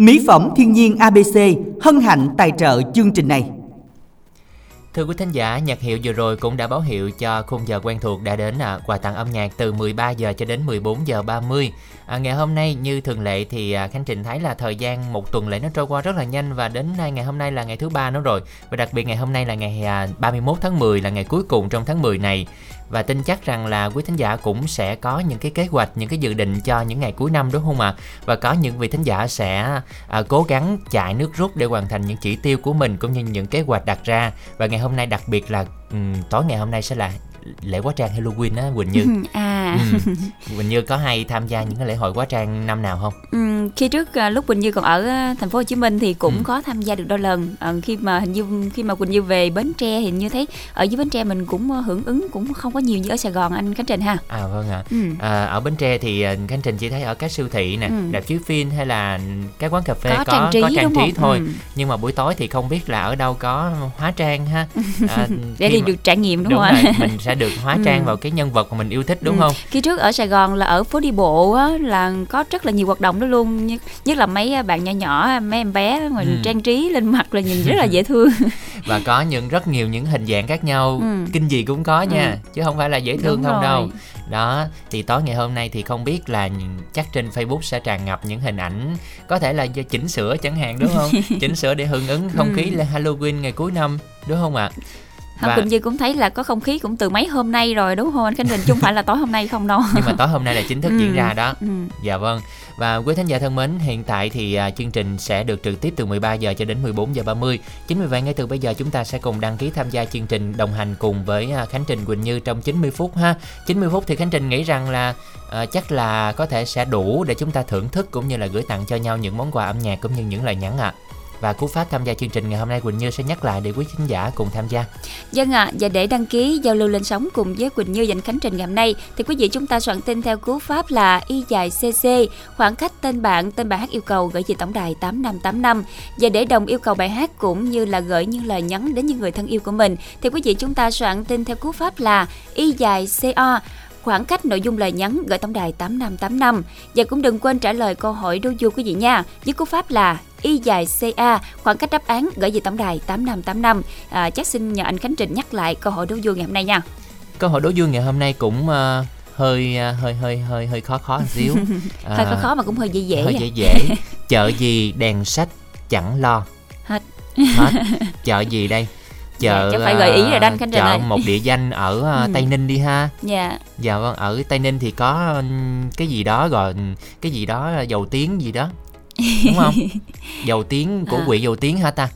Mỹ phẩm thiên nhiên ABC hân hạnh tài trợ chương trình này. Thưa quý thính giả, nhạc hiệu vừa rồi cũng đã báo hiệu cho khung giờ quen thuộc đã đến à, quà tặng âm nhạc từ 13 giờ cho đến 14 giờ 30. À, ngày hôm nay như thường lệ thì à, Khánh Trình thấy là thời gian một tuần lễ nó trôi qua rất là nhanh và đến nay ngày hôm nay là ngày thứ ba nữa rồi. Và đặc biệt ngày hôm nay là ngày à, 31 tháng 10 là ngày cuối cùng trong tháng 10 này và tin chắc rằng là quý thính giả cũng sẽ có những cái kế hoạch những cái dự định cho những ngày cuối năm đúng không ạ? Và có những vị thính giả sẽ à, cố gắng chạy nước rút để hoàn thành những chỉ tiêu của mình cũng như những kế hoạch đặt ra. Và ngày hôm nay đặc biệt là um, tối ngày hôm nay sẽ là lễ quá trang Halloween á Quỳnh Như à ừ. Quỳnh Như có hay tham gia những cái lễ hội quá trang năm nào không? Ừ, khi trước à, lúc Quỳnh Như còn ở à, thành phố Hồ Chí Minh thì cũng ừ. có tham gia được đôi lần. À, khi mà hình như khi mà Quỳnh Như về Bến Tre thì như thấy ở dưới Bến Tre mình cũng à, hưởng ứng cũng không có nhiều như ở Sài Gòn anh Khánh Trình ha. À vâng ạ. À. Ừ. À, ở Bến Tre thì Khánh Trình chỉ thấy ở các siêu thị nè, ừ. đạp chiếu phim hay là các quán cà phê có, có trang trí, có trang trí thôi. Ừ. Nhưng mà buổi tối thì không biết là ở đâu có hóa trang ha. À, để đi mà... được trải nghiệm đúng, đúng không ạ? mình sẽ được hóa trang ừ. vào cái nhân vật mà mình yêu thích đúng ừ. không? Khi trước ở Sài Gòn là ở phố đi bộ á, là có rất là nhiều hoạt động đó luôn nhất, nhất là mấy bạn nhỏ nhỏ mấy em bé mình ừ. trang trí lên mặt là nhìn rất là dễ thương và có những rất nhiều những hình dạng khác nhau ừ. kinh gì cũng có nha ừ. chứ không phải là dễ thương Đúng không rồi. đâu đó thì tối ngày hôm nay thì không biết là chắc trên facebook sẽ tràn ngập những hình ảnh có thể là do chỉnh sửa chẳng hạn đúng không chỉnh sửa để hưởng ứng không khí ừ. là halloween ngày cuối năm đúng không ạ à? Và... Quỳnh Như cũng thấy là có không khí cũng từ mấy hôm nay rồi đúng không anh Khánh Trình chứ không phải là tối hôm nay không đâu. Nhưng mà tối hôm nay là chính thức diễn ra đó. ừ. dạ vâng. Và quý thính giả thân mến hiện tại thì uh, chương trình sẽ được trực tiếp từ 13 giờ cho đến 14 giờ 30 chính vì vậy ngay từ bây giờ chúng ta sẽ cùng đăng ký tham gia chương trình đồng hành cùng với uh, Khánh Trình Quỳnh Như trong 90 phút ha. 90 phút thì Khánh Trình nghĩ rằng là uh, chắc là có thể sẽ đủ để chúng ta thưởng thức cũng như là gửi tặng cho nhau những món quà âm nhạc cũng như những lời nhắn ạ. à và cú pháp tham gia chương trình ngày hôm nay Quỳnh Như sẽ nhắc lại để quý khán giả cùng tham gia. vâng ạ, à, và để đăng ký giao lưu lên sóng cùng với Quỳnh Như dành khánh trình ngày hôm nay thì quý vị chúng ta soạn tin theo cú pháp là y dài cc khoảng cách tên bạn tên bài hát yêu cầu gửi về tổng đài 8585 và để đồng yêu cầu bài hát cũng như là gửi những lời nhắn đến những người thân yêu của mình thì quý vị chúng ta soạn tin theo cú pháp là y dài co khoảng cách nội dung lời nhắn gửi tổng đài 8585 và cũng đừng quên trả lời câu hỏi đố vui quý vị nha với cú pháp là y dài ca khoảng cách đáp án gửi về tổng đài 8585 à, chắc xin nhờ anh Khánh Trình nhắc lại câu hỏi đố vui ngày hôm nay nha. Câu hỏi đố vui ngày hôm nay cũng uh, hơi uh, hơi hơi hơi hơi khó khó một xíu. À, hơi khó khó mà cũng hơi dễ dễ hơi dễ dễ. Chợ gì đèn sách chẳng lo? Hết. Hết. Chợ gì đây? Chợ dạ, phải gợi ý rồi đó anh Khánh chợ một địa danh ở ừ. Tây Ninh đi ha. Dạ. Dạ vâng ở Tây Ninh thì có cái gì đó gọi cái gì đó dầu tiếng gì đó đúng không dầu tiếng của à. quỹ dầu tiếng hả ta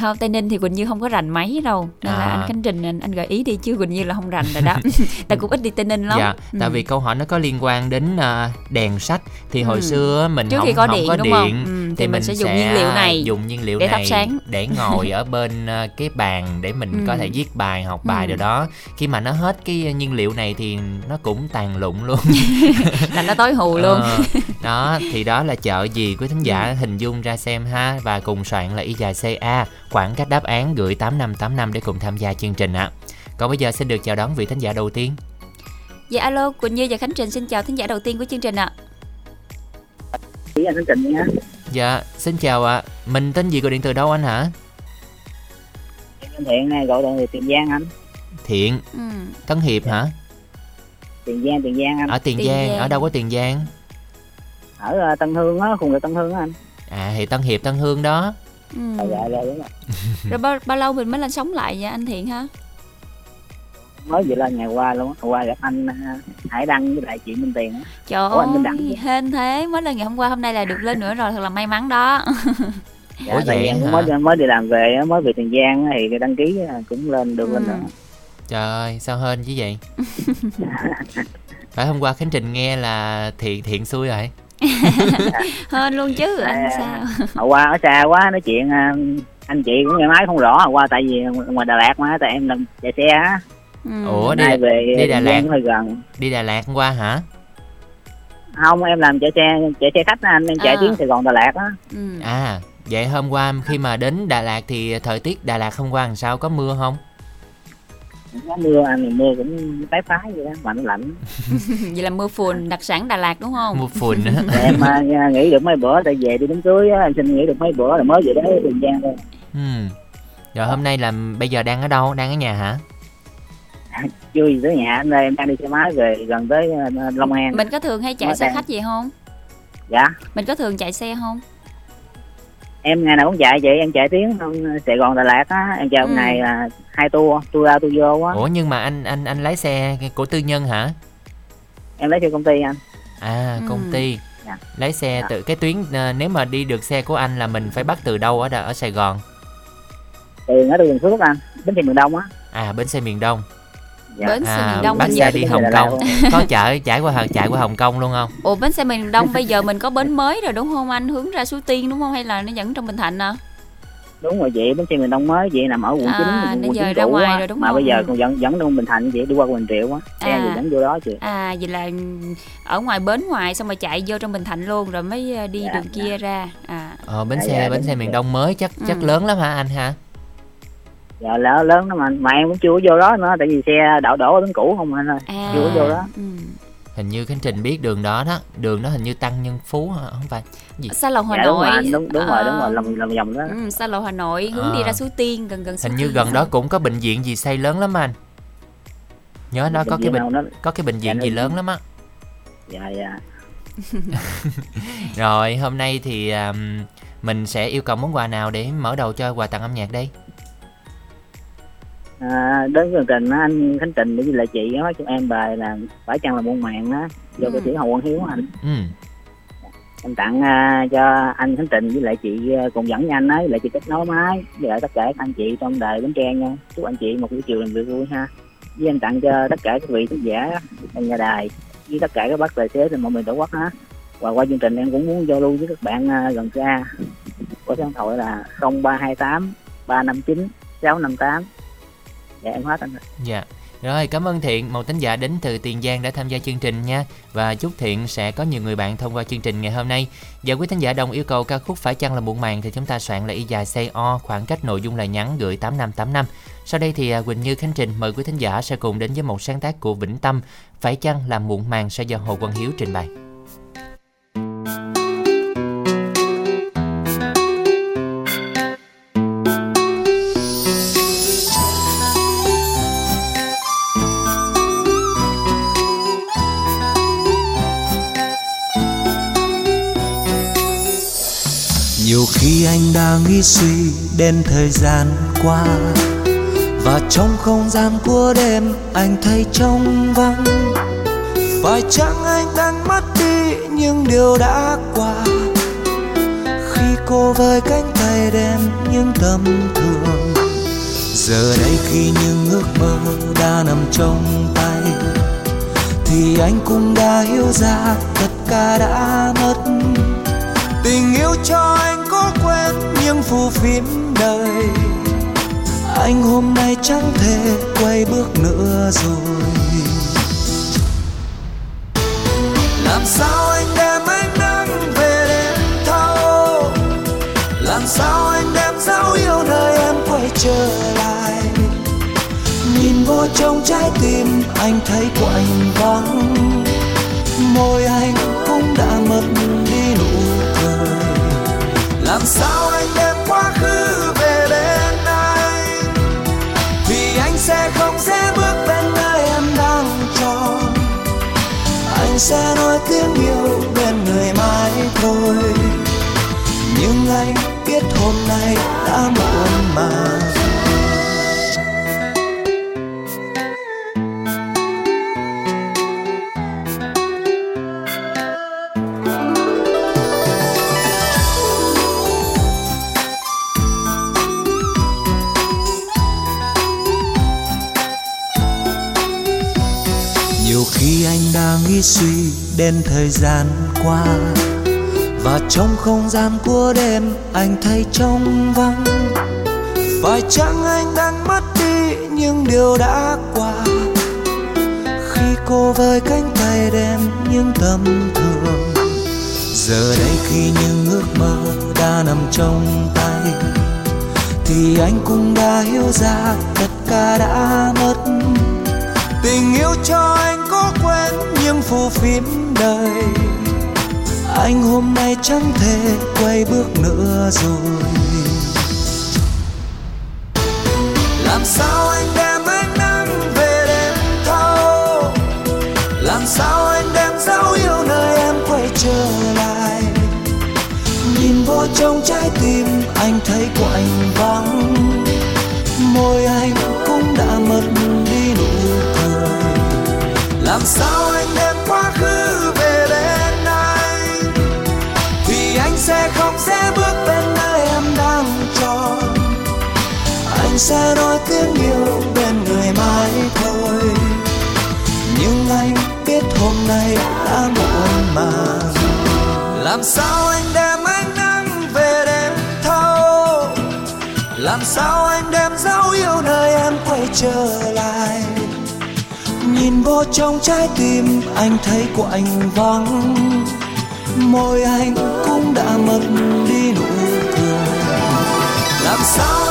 không tây ninh thì quỳnh như không có rành máy đâu nên à. là anh khánh trình anh, anh gợi ý đi chứ quỳnh như là không rành rồi đó tại cũng ít đi tây ninh lắm dạ ừ. tại vì câu hỏi nó có liên quan đến uh, đèn sách thì hồi ừ. xưa mình Trước không, khi có không điện, có đúng điện không? Ừ, thì, thì mình, mình sẽ dùng nhiên liệu này dùng nhiên liệu để này thắp sáng. để ngồi ở bên uh, cái bàn để mình ừ. có thể viết bài học bài ừ. rồi đó khi mà nó hết cái nhiên liệu này thì nó cũng tàn lụng luôn là nó tối hù luôn ờ, đó thì đó là chợ gì quý thính giả ừ. hình dung ra xem ha và cùng soạn là y dài ca khoảng cách đáp án gửi 8585 để cùng tham gia chương trình ạ. À. Còn bây giờ xin được chào đón vị thính giả đầu tiên. Dạ alo, Quỳnh Như và Khánh Trình xin chào thính giả đầu tiên của chương trình ạ. À. Dạ Khánh Trình nha. Dạ, xin chào ạ. À. Mình tên gì gọi điện từ đâu anh hả? Anh Thiện này gọi điện từ Tiền Giang anh. Thiện. Ừ. Tân Hiệp hả? Tiền Giang, Tiền Giang anh. Ở Tiền, Tiền Giang. Giang, ở đâu có Tiền Giang? Ở uh, Tân Hương á, khu vực Tân Hương á anh. À thì Tân Hiệp Tân Hương đó ừ. dạ dạ đúng rồi rồi bao, bao lâu mình mới lên sống lại vậy anh thiện hả mới vừa lên ngày qua luôn qua gặp anh à, Hải Đăng với lại chị Minh Tiền trời ơi hên thế. Mới lên ngày hôm qua hôm nay là được lên nữa rồi. Thật là may mắn đó. Dạ, Ủa vậy mới mới đi làm về mới về Tiền Giang thì đăng ký cũng lên được ừ. lên rồi trời ơi sao hên chứ vậy? Phải hôm qua khánh trình nghe là thiện thiện xui rồi. Hơn luôn chứ anh à, sao? Hồi qua ở xa quá nói chuyện à, anh chị cũng nghe máy không rõ hồi qua tại vì ngoài Đà Lạt mà tại em làm chạy xe á ừ. ủa đi về đi Đà Lạt hơi gần đi Đà Lạt hôm qua hả không em làm chạy xe chạy xe khách anh em chạy à. tuyến Sài Gòn Đà Lạt á ừ. à vậy hôm qua khi mà đến Đà Lạt thì thời tiết Đà Lạt hôm qua làm sao có mưa không Nó mưa anh mưa cũng tái phái vậy đó mà nó lạnh vậy là mưa phùn đặc sản Đà Lạt đúng không Mua phùn em à, nghỉ được mấy bữa tại về đi đám cưới á em xin nghỉ được mấy bữa là mới về đấy Tiền Giang thôi Ừ. Rồi hôm nay là bây giờ đang ở đâu? Đang ở nhà hả? Chưa gì tới nhà anh ơi em đang đi xe máy về gần tới à, Long An mình có thường hay chạy Mới xe đang- khách gì không dạ mình có thường chạy xe không em ngày nào cũng chạy vậy em chạy tiếng không Sài Gòn Đà Lạt á em chạy một Ừ. ngày là hai tour tour ra tour vô á Ủa nhưng mà anh anh anh lái xe của tư nhân hả? em lấy cho công ty anh À Ừ. công ty. Dạ. Lái xe Dạ. từ cái tuyến ờ, nếu mà đi được xe của anh là mình phải bắt từ đâu ở ở Sài Gòn? từ ở đường Phước anh đến thì miền Đông á À bến xe miền Đông. Dạ. bến xe À, miền Đông bắt hình xe đi Hồng Kông. Có chở chạy qua Hồng- chạy qua Hồng Kông luôn không? ủa bến xe miền Đông bây giờ mình có bến mới rồi đúng không anh hướng ra Suối Tiên đúng không hay là nó vẫn trong Bình Thạnh à đúng rồi chị bến xe miền Đông mới chị nằm ở quận À, chín nó quận chín ra ngoài rồi đúng mà không? bây giờ còn vẫn vẫn trong Bình Thạnh chị đi qua Quỳnh Triệu á xe À. gì dẫn vô đó chị à vậy là ở ngoài bến ngoài xong rồi chạy vô trong Bình Thạnh luôn rồi mới ờ, đi Dạ, đường kia ra à Ờ bến Dạ, xe dạ, bến xe miền Đông mới chắc chắc Ừ. lớn lắm hả anh hả? Dạ lớn lớn đó mà mà em cũng chưa có vô đó nữa tại vì xe đậu đổ ở bến cũ không anh ơi à Chưa có vô đó. ừ. Hình như Khánh Trình biết đường đó đó, đường đó hình như Tăng Nhân Phú hả? Không phải. xa lộ Hà dạ, đúng Nội rồi anh, đúng đúng rồi đúng rồi lòng lòng vòng đó ừ, xa lộ Hà Nội hướng đi À. ra Suối Tiên gần gần Suối Hình như Tiên gần đó cũng có bệnh viện gì xây lớn lắm anh. Nhớ nó có cái bệnh nó có cái bệnh viện Dạ, gì đúng. lớn lắm á. dạ dạ Rồi hôm nay thì um, mình sẽ yêu cầu món quà nào để mở đầu cho quà tặng âm nhạc đây? À, đến chương trình á, anh Khánh Trình với lại chị nói cho em bài là phải chăng là muôn màng á do Ừ. ca sĩ Hồ Quang Hiếu anh. Ừ. em tặng à, cho anh Khánh Trình với lại chị à, cùng dẫn với anh ấy lại chị kết nối máy với lại tất cả các anh chị trong đời Bến Tre nha. Chúc anh chị một buổi chiều làm việc vui ha. Với anh tặng cho tất cả các vị khán giả trong nhà đài với tất cả các bác tài xế trên mọi miền tổ quốc ha và qua chương trình em cũng muốn giao lưu với các bạn à, gần xa. Có số điện thoại là 0328 359 658 dạ em hết anh ạ. Dạ. Rồi cảm ơn Thiện, một thính giả đến từ Tiền Giang đã tham gia chương trình nha. Và chúc Thiện sẽ có nhiều người bạn thông qua chương trình ngày hôm nay. Và quý thính giả đồng yêu cầu ca khúc Phải chăng là muộn màng thì chúng ta soạn là y dài CO khoảng cách nội dung là nhắn gửi 8585 Sau đây thì à, Quỳnh Như Khánh Trình mời quý thính giả sẽ cùng đến với một sáng tác của Vĩnh Tâm Phải chăng là muộn màng sẽ do Hồ Quang Hiếu trình bày. Khi anh đang nghĩ suy đến thời gian qua, và trong không gian của đêm anh thấy trong vắng. Phải chăng anh đang mất đi những điều đã qua? Khi cô với cánh tay đen những tầm thường giờ đây khi những ước mơ đã nằm trong tay, thì anh cũng đã hiểu ra tất cả đã mất yêu cho anh có quên những phù phiếm đời. Anh hôm nay chẳng thể quay bước nữa rồi. Làm sao anh đem ánh nắng về đêm thâu? Làm sao anh đem dấu yêu nơi em quay trở lại? Nhìn vô trong trái tim anh thấy quạnh vắng. Nên thời gian qua. Và trong không gian của đêm, anh thấy trong vắng. Phải chăng anh đang mất đi những điều đã qua? Khi cô với cánh tay đem những tầm thường giờ đây khi những ước mơ đã nằm trong tay, thì anh cũng đã hiểu ra tất cả đã mất. Tình yêu cho anh có quên nhưng phù phiếm đời. Anh hôm nay chẳng thể quay bước nữa rồi. Làm sao anh đem ánh nắng về đêm thâu? Làm sao anh đem dấu yêu nơi em quay trở lại? Nhìn vô trong trái tim anh thấy của anh vắng. Môi anh cũng đã mất đi nụ cười. Làm sao anh sẽ nói tiếng yêu bên người mãi thôi. Nhưng anh biết hôm nay đã muộn mà. làm sao anh đem ánh nắng về đêm thâu? Làm sao anh đem dấu yêu nơi em quay trở lại? Nhìn vô trong trái tim anh thấy của anh vắng. Môi anh cũng đã mất đi nụ cười. Làm sao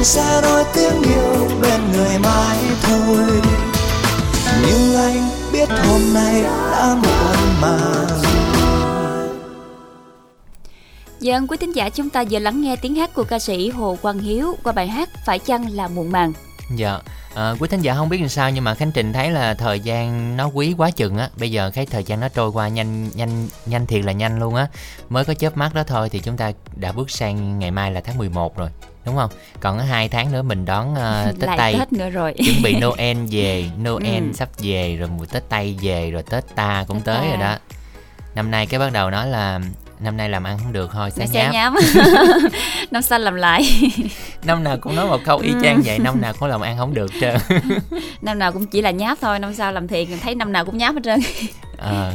anh sẽ nói tiếng yêu bên người mãi thôi nhưng anh biết hôm nay đã muộn màng Dân quý thính giả chúng ta vừa lắng nghe tiếng hát của ca sĩ Hồ Quang Hiếu qua bài hát Phải chăng là muộn màng. Dạ, à, quý thính giả không biết làm sao nhưng mà Khánh Trình thấy là thời gian nó quý quá chừng á. Bây giờ cái thời gian nó trôi qua nhanh nhanh nhanh thiệt là nhanh luôn á. Mới có chớp mắt đó thôi thì chúng ta đã bước sang ngày mai là tháng 11 rồi. Đúng không? Còn có hai tháng nữa mình đón uh, Tết Lại Tây. Tết nữa rồi. Chuẩn bị Noel về, Noel Ừ. sắp về rồi mùa Tết Tây về rồi Tết ta cũng Tết tới ta. rồi đó. Năm nay cái bắt đầu nói là năm nay làm ăn không được thôi sẽ nháp. nhám. Năm sau làm lại. Năm nào cũng nói một câu y Ừ. chang vậy, năm nào cũng làm ăn không được trơn. năm nào cũng chỉ là nháp thôi, năm sau làm thiệt thấy năm nào cũng nháp hết trơn. Ờ,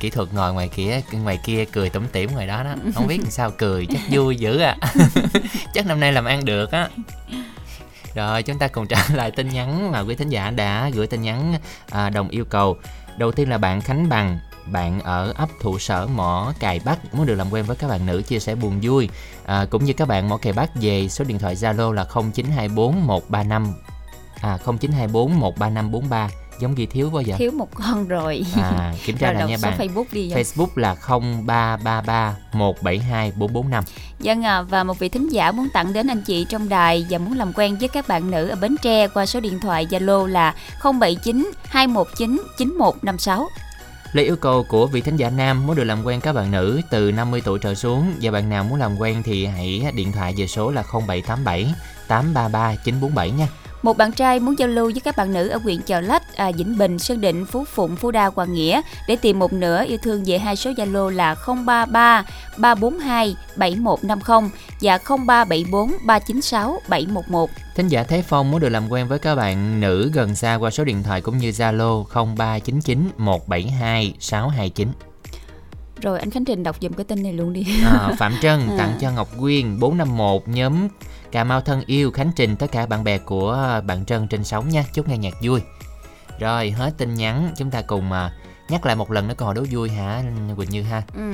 kỹ thuật ngồi ngoài kia ngoài kia cười tủm tỉm ngoài đó đó. Không biết làm sao cười chắc vui dữ à. Chắc năm nay làm ăn được á. Rồi chúng ta cùng trả lại tin nhắn mà quý thính giả đã gửi tin nhắn à, đồng yêu cầu. Đầu tiên là bạn Khánh Bằng. Bạn ở ấp Thủ Sở Mỏ Cài Bắc. Muốn được làm quen với các bạn nữ chia sẻ buồn vui à, cũng như các bạn Mỏ Cài Bắc về số điện thoại Zalo là 0924 135 à 0924 13543 giống ghi thiếu quá vậy Thiếu một con rồi. à kiểm tra lại nha số bạn Facebook đi. Dân. Facebook là 0333 172 445 Dân à, và một vị thính giả muốn tặng đến anh chị trong đài và muốn làm quen với các bạn nữ ở Bến Tre qua số điện thoại Zalo là 079 219 9156. Lời yêu cầu của vị thính giả nam muốn được làm quen các bạn nữ từ 50 tuổi trở xuống và bạn nào muốn làm quen thì hãy điện thoại về số là 0787 833 947 nha. Một bạn trai muốn giao lưu với các bạn nữ ở huyện Chợ Lách, à, Vĩnh Bình, Sơn Định, Phú Phụng, Phú Đa, Hoàng Nghĩa để tìm một nửa yêu thương về hai số Zalo là 033 342 7150 và 0374 396 711. Thính giả Thế Phong muốn được làm quen với các bạn nữ gần xa qua số điện thoại cũng như Zalo 0399 172 629. Rồi anh Khánh Trình đọc dùm cái tin này luôn đi. À, Phạm Trân À. tặng cho Ngọc Quyên 451 nhóm Cà Mau thân yêu Khánh Trình tất cả bạn bè của bạn Trân trên sóng nha chúc nghe nhạc vui rồi hết tin nhắn chúng ta cùng à, nhắc lại một lần nữa câu hỏi đố vui hả Quỳnh Như ha Ừ.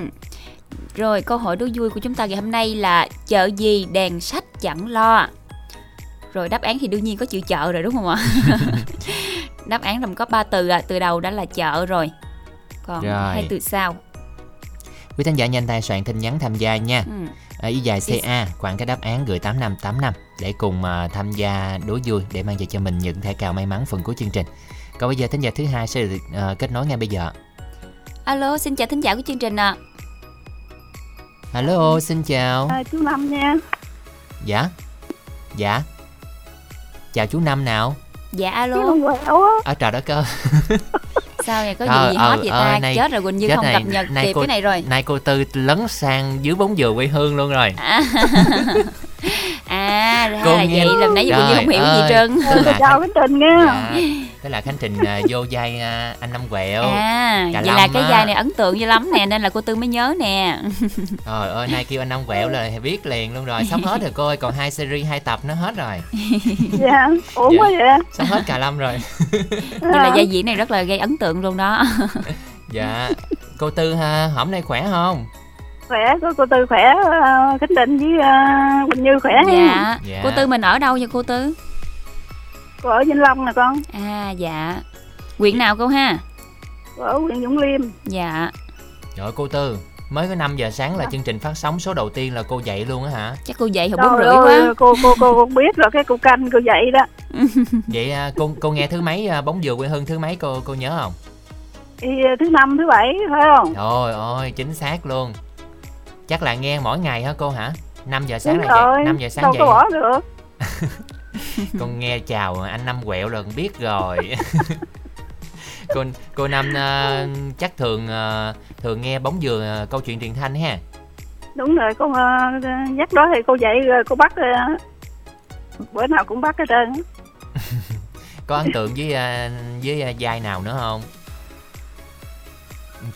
Rồi câu hỏi đố vui của chúng ta ngày hôm nay là chợ gì đèn sách chẳng lo. Rồi đáp án thì đương nhiên có chữ chợ rồi đúng không ạ? đáp án gồm có 3 từ à, từ đầu đã là chợ rồi. Còn Rồi. hai từ sau. quý thính giả nhanh tay soạn tin nhắn tham gia nha Ừ. à, y dài CA khoảng cái đáp án gửi 8585 để cùng à, tham gia đố vui để mang về cho mình những thẻ cào may mắn phần cuối chương trình. Còn bây giờ thính giả thứ hai sẽ được à, kết nối ngay bây giờ. Alo, xin chào thính giả của chương trình ạ. Hello xin chào. À, chú Năm nha. Dạ. Dạ. Chào chú Năm nào. Dạ chú alo. Năm quẹo á. Ở trời đất cơ Sao vậy? Có Ờ, gì hot ờ, vậy ờ, ta? này- Chết rồi Quỳnh Như không này, cập nhật kịp cô- cái này rồi. nay cô tư lấn sang dưới bóng dừa quê hương luôn rồi À, ra Cô là nghe- vậy, lần nãy giờ Quỳnh Như không hiểu gì ơi. hết trơn. Chào cái Trình nha dạ, tức là Khánh Trình à, vô vai à, anh Năm Quẹo À, Cà vậy là Lâm cái á. vai này ấn tượng dữ lắm nè nên là cô Tư mới nhớ nè. Trời ơi nay kêu anh Năm Quẹo là biết liền luôn rồi Sắp hết rồi cô ơi còn hai series hai tập nó hết rồi dạ Dạ. quá vậy Sắp hết cả lâm rồi Vậy là vai diễn này rất là gây ấn tượng luôn đó. Dạ cô Tư ha hôm nay khỏe không khỏe cô cô tư khỏe uh, khánh định với uh, quỳnh như khỏe nha dạ. Dạ. cô tư mình ở đâu vậy cô tư cô ở vĩnh long nè con. À dạ. Quyện nào cô ha? Cô ở huyện dũng liêm. Dạ. Trời ơi, cô Tư Mới có 5 giờ sáng là Dạ. chương trình phát sóng số đầu tiên là cô dậy luôn á hả? Chắc cô dậy hồi bốn rưỡi quá. cô cô cô cũng biết rồi cái cô canh cô dậy đó. Vậy à, cô cô nghe thứ mấy à, bóng dừa quê hương thứ mấy cô cô nhớ không? Thì thứ năm thứ bảy phải không? Trời ơi chính xác luôn. Chắc là nghe mỗi ngày hả cô hả? 5 giờ sáng đúng là rồi. dậy 5 giờ sáng đâu dậy có bỏ được con nghe chào anh năm quẹo là con biết rồi. Cô cô năm à, chắc thường à, thường nghe bóng dừa à, câu chuyện truyền thanh ha? Đúng rồi con uh, nhắc đó thì cô dậy rồi cô bắt uh, bữa nào cũng bắt hết trơn có ấn tượng với à, với vai nào nữa không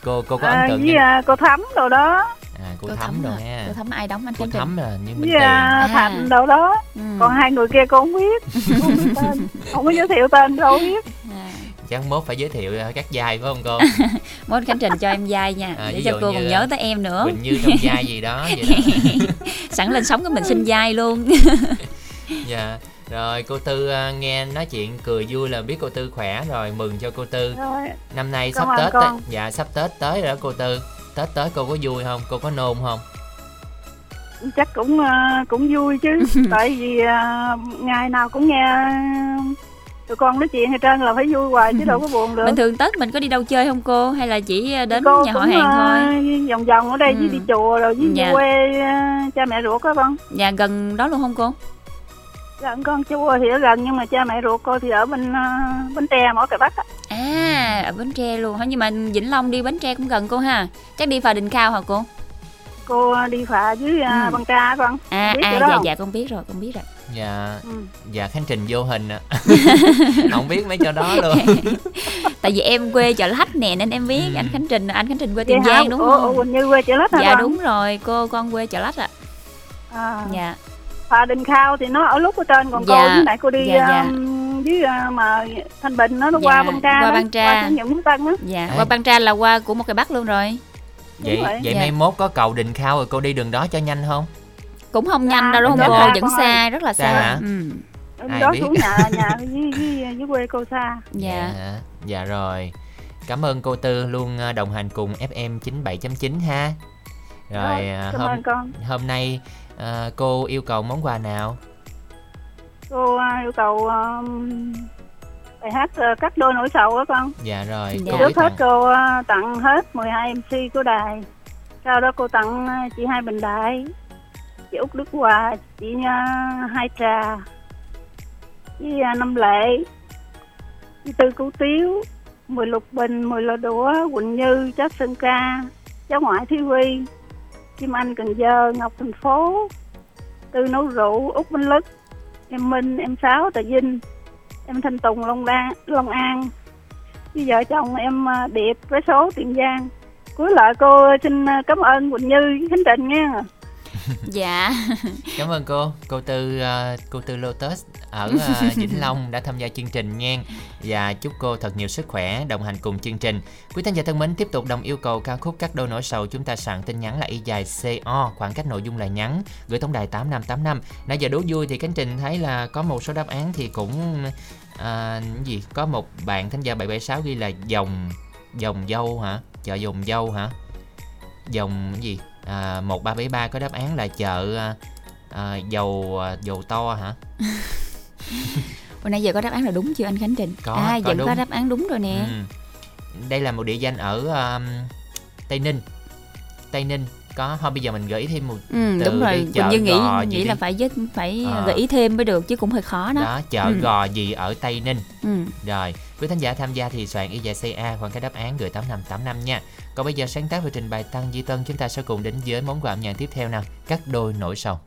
cô cô có à, ấn tượng với uh, cô thắm đồ đó. À cô cô thấm thấm rồi à. ha cô thấm ai đóng anh cô thấm là như uh, tiền. À. thành đồ đó. Ừ. còn hai người kia cô không biết. Không biết tên. Không có giới thiệu tên đâu biết. À. chắc mốt phải giới thiệu à, các vai phải không cô? Mốt khánh trình cho em vai nha. À, để cho cô còn nhớ tới em nữa. Quỳnh Như trong vai gì đó vậy đó. Sẵn lên sóng cái mình xin vai luôn. Dạ rồi cô tư à, nghe nói chuyện cười vui là biết cô tư khỏe rồi mừng cho cô tư. Rồi năm nay Cảm sắp tết con. tới, dạ sắp tết tới rồi đó cô tư. Tết tới cô có vui không? Cô có nôn không? Chắc cũng uh, cũng vui chứ. Tại vì uh, ngày nào cũng nghe tụi con nói chuyện hết trơn là phải vui hoài chứ đâu có buồn được. Bình thường tết mình có đi đâu chơi không cô? Hay là chỉ đến cô nhà họ cũng, hàng thôi? vòng vòng ở đây với Ừ. đi chùa rồi với Dạ. quê cha mẹ ruột đó con. Nhà gần đó luôn không cô gần con chùa thì ở gần nhưng mà cha mẹ ruột cô thì ở bên uh, bến tre mỏ cày bắc á. À ở bến tre luôn hả? Nhưng mà vĩnh long đi bến tre cũng gần cô ha? Chắc đi phà đình cao hả cô? Cô ờ, đi phà dưới uh, Ừ. băng ca con. À à dạ không? dạ con biết rồi con biết rồi. Dạ ừ. dạ khánh trình vô hình ạ. Không biết mấy chỗ đó luôn. Tại vì em quê chợ lách nè nên em biết Ừ. anh khánh trình anh khánh trình quê tiền giang đúng Ủa, không? Ủa, Quỳnh Như quê chợ lách dạ đúng rồi cô con quê chợ lách ạ. À. dạ phà đình khao thì nó ở lúc ở trên còn Dạ. cô với lại cô đi Dạ, dạ. um, dưới uh, mà thanh bình nó nó Dạ, qua băng ca qua Băng Tra. qua Phú Tân á dạ qua băng tra là qua của một cái bắc luôn rồi vậy Đúng rồi. vậy Dạ. mai mốt có cầu đình khao rồi cô đi đường đó cho nhanh không cũng không nhanh Dạ, đâu đúng không dạ, cô dạ. vẫn xa rất là Xa xa hả? ừ. Ai đó biết. xuống nhà nhà với, với, với quê cô xa dạ dạ rồi cảm ơn cô tư luôn à, đồng hành cùng fm 97.9 ha rồi Rồi, à, cảm hôm ơn con hôm nay à, cô yêu cầu món quà nào? Cô uh, yêu cầu um, bài hát uh, cắt đôi nỗi sầu đó con. Dạ rồi Dạ. cô trước hết tặng cô uh, tặng hết 12 mc của đài. Sau đó cô tặng uh, chị hai bình đại chị út đức hòa chị uh, hai trà với uh, năm lệ với tư cú tiếu mười lục bình mười lò đũa quỳnh như cháu sơn ca cháu ngoại thúy huy kim anh, cần giờ ngọc thành phố, tư nấu rượu út minh lức, em minh, em sáu, Tà vinh, em thanh tùng, long đa, long an. Với vợ chồng em à, điệp với số tiền giang. Cuối lại cô xin à, cảm ơn quỳnh như, khánh trình nha. dạ. Cảm ơn cô. Cô tư à, cô tư lotus ở à, vĩnh long đã tham gia chương trình nha. Và chúc cô thật nhiều sức khỏe đồng hành cùng chương trình. Quý thính giả thân mến tiếp tục đồng yêu cầu ca khúc cắt đôi nỗi sầu chúng ta soạn tin nhắn là y dài co khoảng cách nội dung là nhắn gửi tổng đài 8585 nãy giờ đố vui thì cánh trình thấy là có một số đáp án thì cũng à, gì? Có một bạn thính giả 776 ghi là dòng dòng dâu hả? Chợ dòng dâu hả? Dòng gì à, 1373 có đáp án là chợ à, à, dầu à, dầu to hả Hồi nãy giờ có đáp án là đúng chưa anh Khánh Trình? Có, à, có vẫn có đúng. đáp án đúng rồi nè. Ừ. đây là một địa danh ở um, tây ninh tây ninh có thôi bây giờ mình gợi ý thêm một Ừ, từ đúng rồi. đi, chợ Như nghĩ gò gì nghĩ đi. là phải với phải Ờ. gợi ý thêm mới được chứ cũng hơi khó đó. đó chợ Ừ. gò gì ở tây ninh Ừ. rồi quý thính giả tham gia thì soạn y dài ca khoảng cái đáp án gửi 8585 nha. Còn bây giờ sáng tác và trình bày tăng di tân, chúng ta sẽ cùng đến với món quà âm nhạc tiếp theo nào. Cắt đôi nổi sầu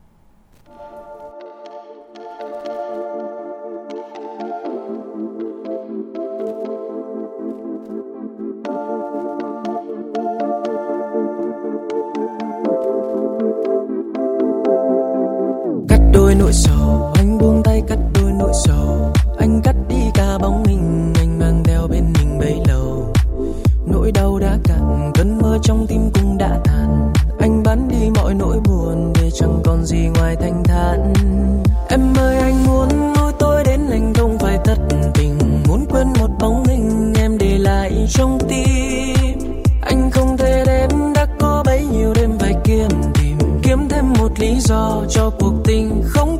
lý do cho cuộc tình không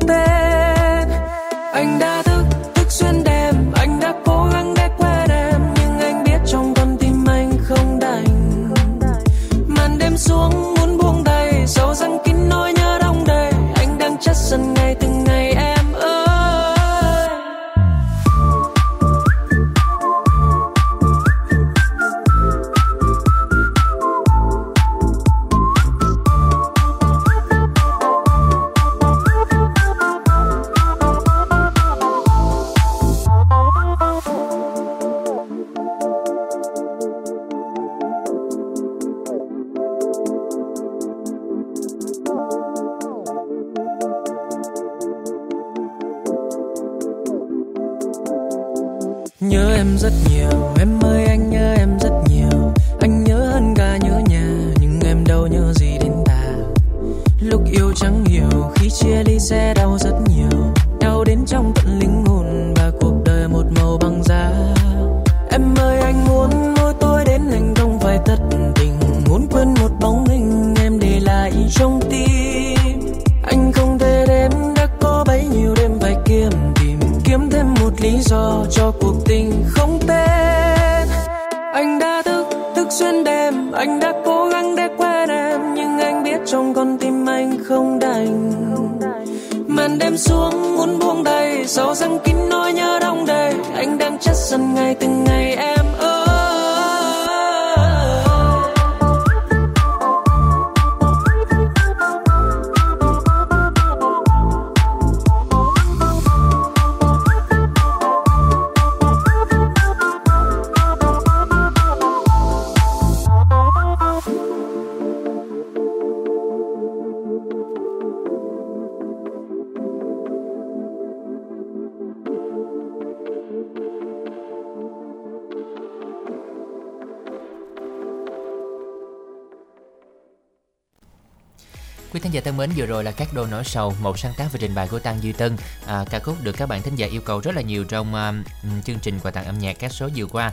vừa rồi là các đôi nổi sầu, một sáng tác và trình bày của Tăng Duy Tân. À, ca khúc được các bạn thính giả yêu cầu rất là nhiều trong uh, chương trình quà tặng âm nhạc các số vừa qua.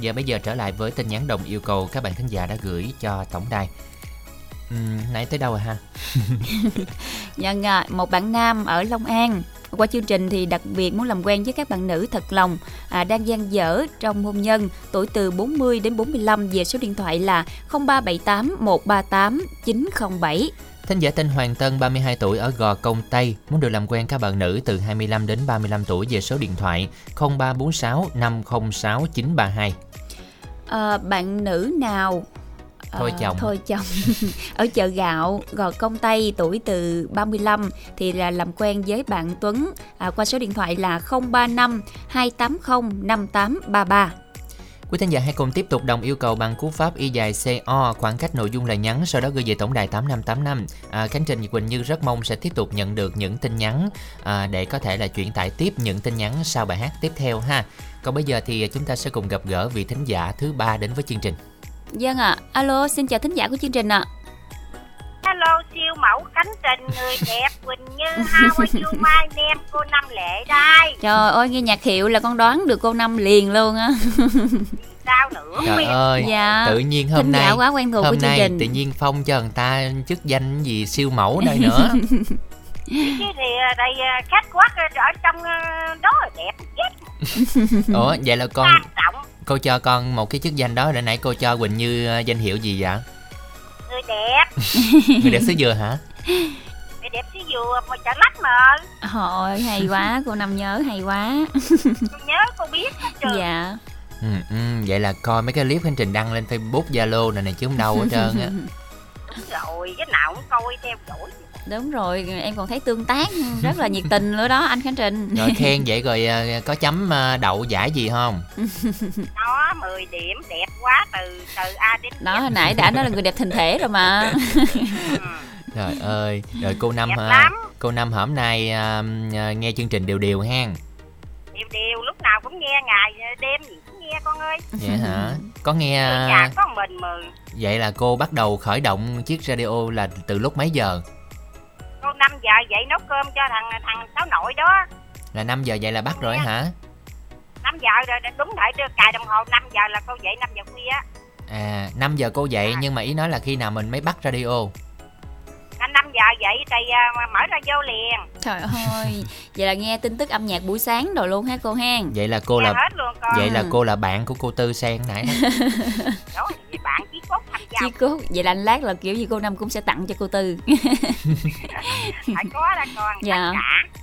Giờ bây giờ trở lại với tin nhắn đồng yêu cầu các bạn thính giả đã gửi cho tổng đài. Uhm, nãy tới đâu rồi ha? Vâng nhân à, một bạn nam ở Long An qua chương trình thì đặc biệt muốn làm quen với các bạn nữ thật lòng à, đang gian dở trong hôn nhân tuổi từ 40 đến 45 về số điện thoại là 0378 138 907 Thính giả tên Hoàng Tân 32 tuổi ở Gò Công Tây muốn được làm quen các bạn nữ từ 25 đến 35 tuổi về số điện thoại 0346 506 932. à, bạn nữ nào Thôi chồng. thôi chồng ở chợ gạo gò công tây tuổi từ 35 thì là làm quen với bạn Tuấn à, qua số điện thoại là 035 280 5833 Quý thính giả hãy cùng tiếp tục đồng yêu cầu bằng cú pháp y dài CO khoảng cách nội dung lời nhắn sau đó gửi về tổng đài 8585. À, Khánh Trình Quỳnh Như rất mong sẽ tiếp tục nhận được những tin nhắn à, để có thể là chuyển tải tiếp những tin nhắn sau bài hát tiếp theo ha. Còn bây giờ thì chúng ta sẽ cùng gặp gỡ vị thính giả thứ ba đến với chương trình. Vâng ạ, alo xin chào thính giả của chương trình ạ. Hello siêu mẫu Khánh Trình người đẹp Quỳnh Như How are you my name cô Năm Lệ đây Trời ơi nghe nhạc hiệu là con đoán được cô Năm liền luôn á. sao nữa Trời ơi, Dạ. tự nhiên hôm Thính nay quá quen thuộc hôm của chương nay trình. tự nhiên phong cho người ta chức danh gì siêu mẫu đây nữa. chứ thì à, đây à, khách quát ở trong à, đó là đẹp chết Ủa vậy là con cô cho con một cái chức danh đó để nãy cô cho Quỳnh Như danh hiệu gì vậy? Người đẹp Người đẹp xứ dừa hả? người đẹp xí dừa mà chả lách mà Hồi hay quá, cô Năm nhớ hay quá. cô nhớ cô biết hết trơn Dạ. Ừ, ừ, vậy là coi mấy cái clip hành trình đăng lên Facebook, Zalo này này chứ không đâu hết trơn á. rồi cái nào cũng coi theo dõi Đúng rồi, em còn thấy tương tác rất là nhiệt tình nữa đó anh Khánh Trình. Rồi khen vậy rồi ờ, có chấm ờ, đậu giải gì không? đó 10 điểm đẹp quá từ từ A đến Đó hồi nãy đã nói là người đẹp thình thể rồi mà. Trời ơi, rồi cô Năm hả? lắm Cô Năm hôm nay nghe chương trình đều đều hen. đều đều lúc nào cũng nghe ngày đêm gì cũng nghe con ơi Vậy hả? Có nghe nhà có mình mà vậy là cô bắt đầu khởi động chiếc radio là từ lúc mấy giờ? Cô 5 giờ dậy nấu cơm cho thằng thằng cháu nội đó Là 5 giờ vậy là bắt rồi hả? 5 giờ rồi đúng đợi đưa cài đồng hồ 5 giờ là cô dậy 5 giờ khuya á À, 5 giờ cô dậy À. nhưng mà ý nói là khi nào mình mới bắt radio? anh 5 giờ dậy thì à, mở ra vô liền Trời ơi, vậy là nghe tin tức âm nhạc buổi sáng rồi luôn ha cô hen. Vậy là cô nghe là hết luôn con vậy là cô là bạn của cô Tư Sen nãy đó. bạn gia Chi cốt, vậy là anh lát là kiểu gì cô Năm cũng sẽ tặng cho cô Tư. phải có đó con Dạ.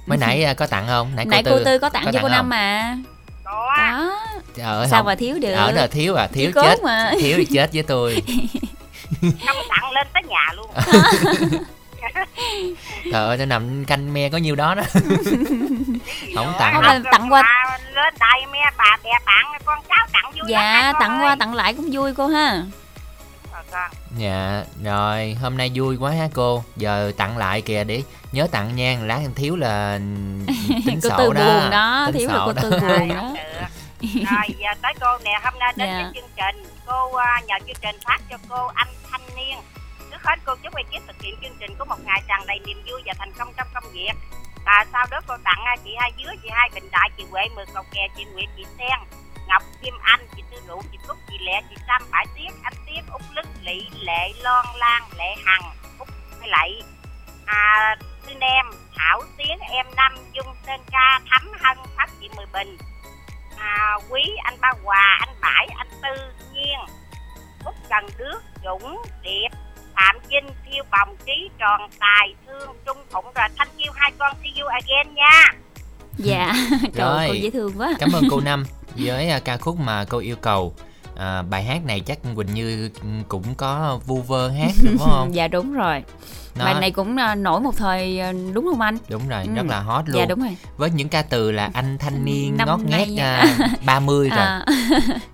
Mới nãy à, có tặng không? Nãy, Nãy cô Tư có tặng có cho cô tặng Năm không? mà. có Đó, Ở sao không? mà thiếu được. Ở là thiếu à, thiếu cốt chết. mà. Thiếu thì chết với tôi. không tặng lên tới nhà luôn Trời ơi, nó nằm canh me có nhiêu đó đó. không tặng. Không là tặng qua- lên đài me bà bè bạn con cháu tặng vui Dạ, tặng qua tặng lại cũng vui cô ha. Con. Dạ, rồi hôm nay vui quá ha cô. Giờ tặng lại kìa để nhớ tặng nha, lát em thiếu là tính cô sổ Tư đó. buồn đó, Tính thiếu là cô đó. Tư buồn Rồi, đó. rồi giờ tới cô nè hôm nay đến Dạ. với chương trình cô à, nhờ chương trình phát cho cô anh thanh niên trước hết cô chúc ekip thực hiện chương trình có một ngày tràn đầy niềm vui và thành công trong công việc và sau đó cô tặng à, chị hai dứa chị hai bình đại chị huệ mười cầu kè chị nguyệt chị sen ngọc kim anh chị tư rượu chị cúc chị lẹ chị sam bãi tiết anh tiết út lức lị lệ lon lan lệ hằng út hay lạy à, tư nem thảo tiến em năm dung tên ca thắm hân phát chị mười bình. À, quý anh ba hòa anh bãi anh tư nhiên út cần đước dũng điệp phạm vinh thiêu bồng trí tròn tài thương trung phụng rồi thanh kiêu hai con see you again nha. Dạ trời ơi, Rồi. cô dễ thương quá. Cảm ơn cô Năm với à, ca khúc mà cô yêu cầu. À, bài hát này chắc Quỳnh Như cũng có vu vơ hát đúng không? dạ đúng rồi nó- bài này cũng à, nổi một thời à, đúng không anh đúng rồi, Ừ. rất là hot luôn. dạ đúng rồi Với những ca từ là anh thanh niên Năm ngót nghét à, 30 rồi. à,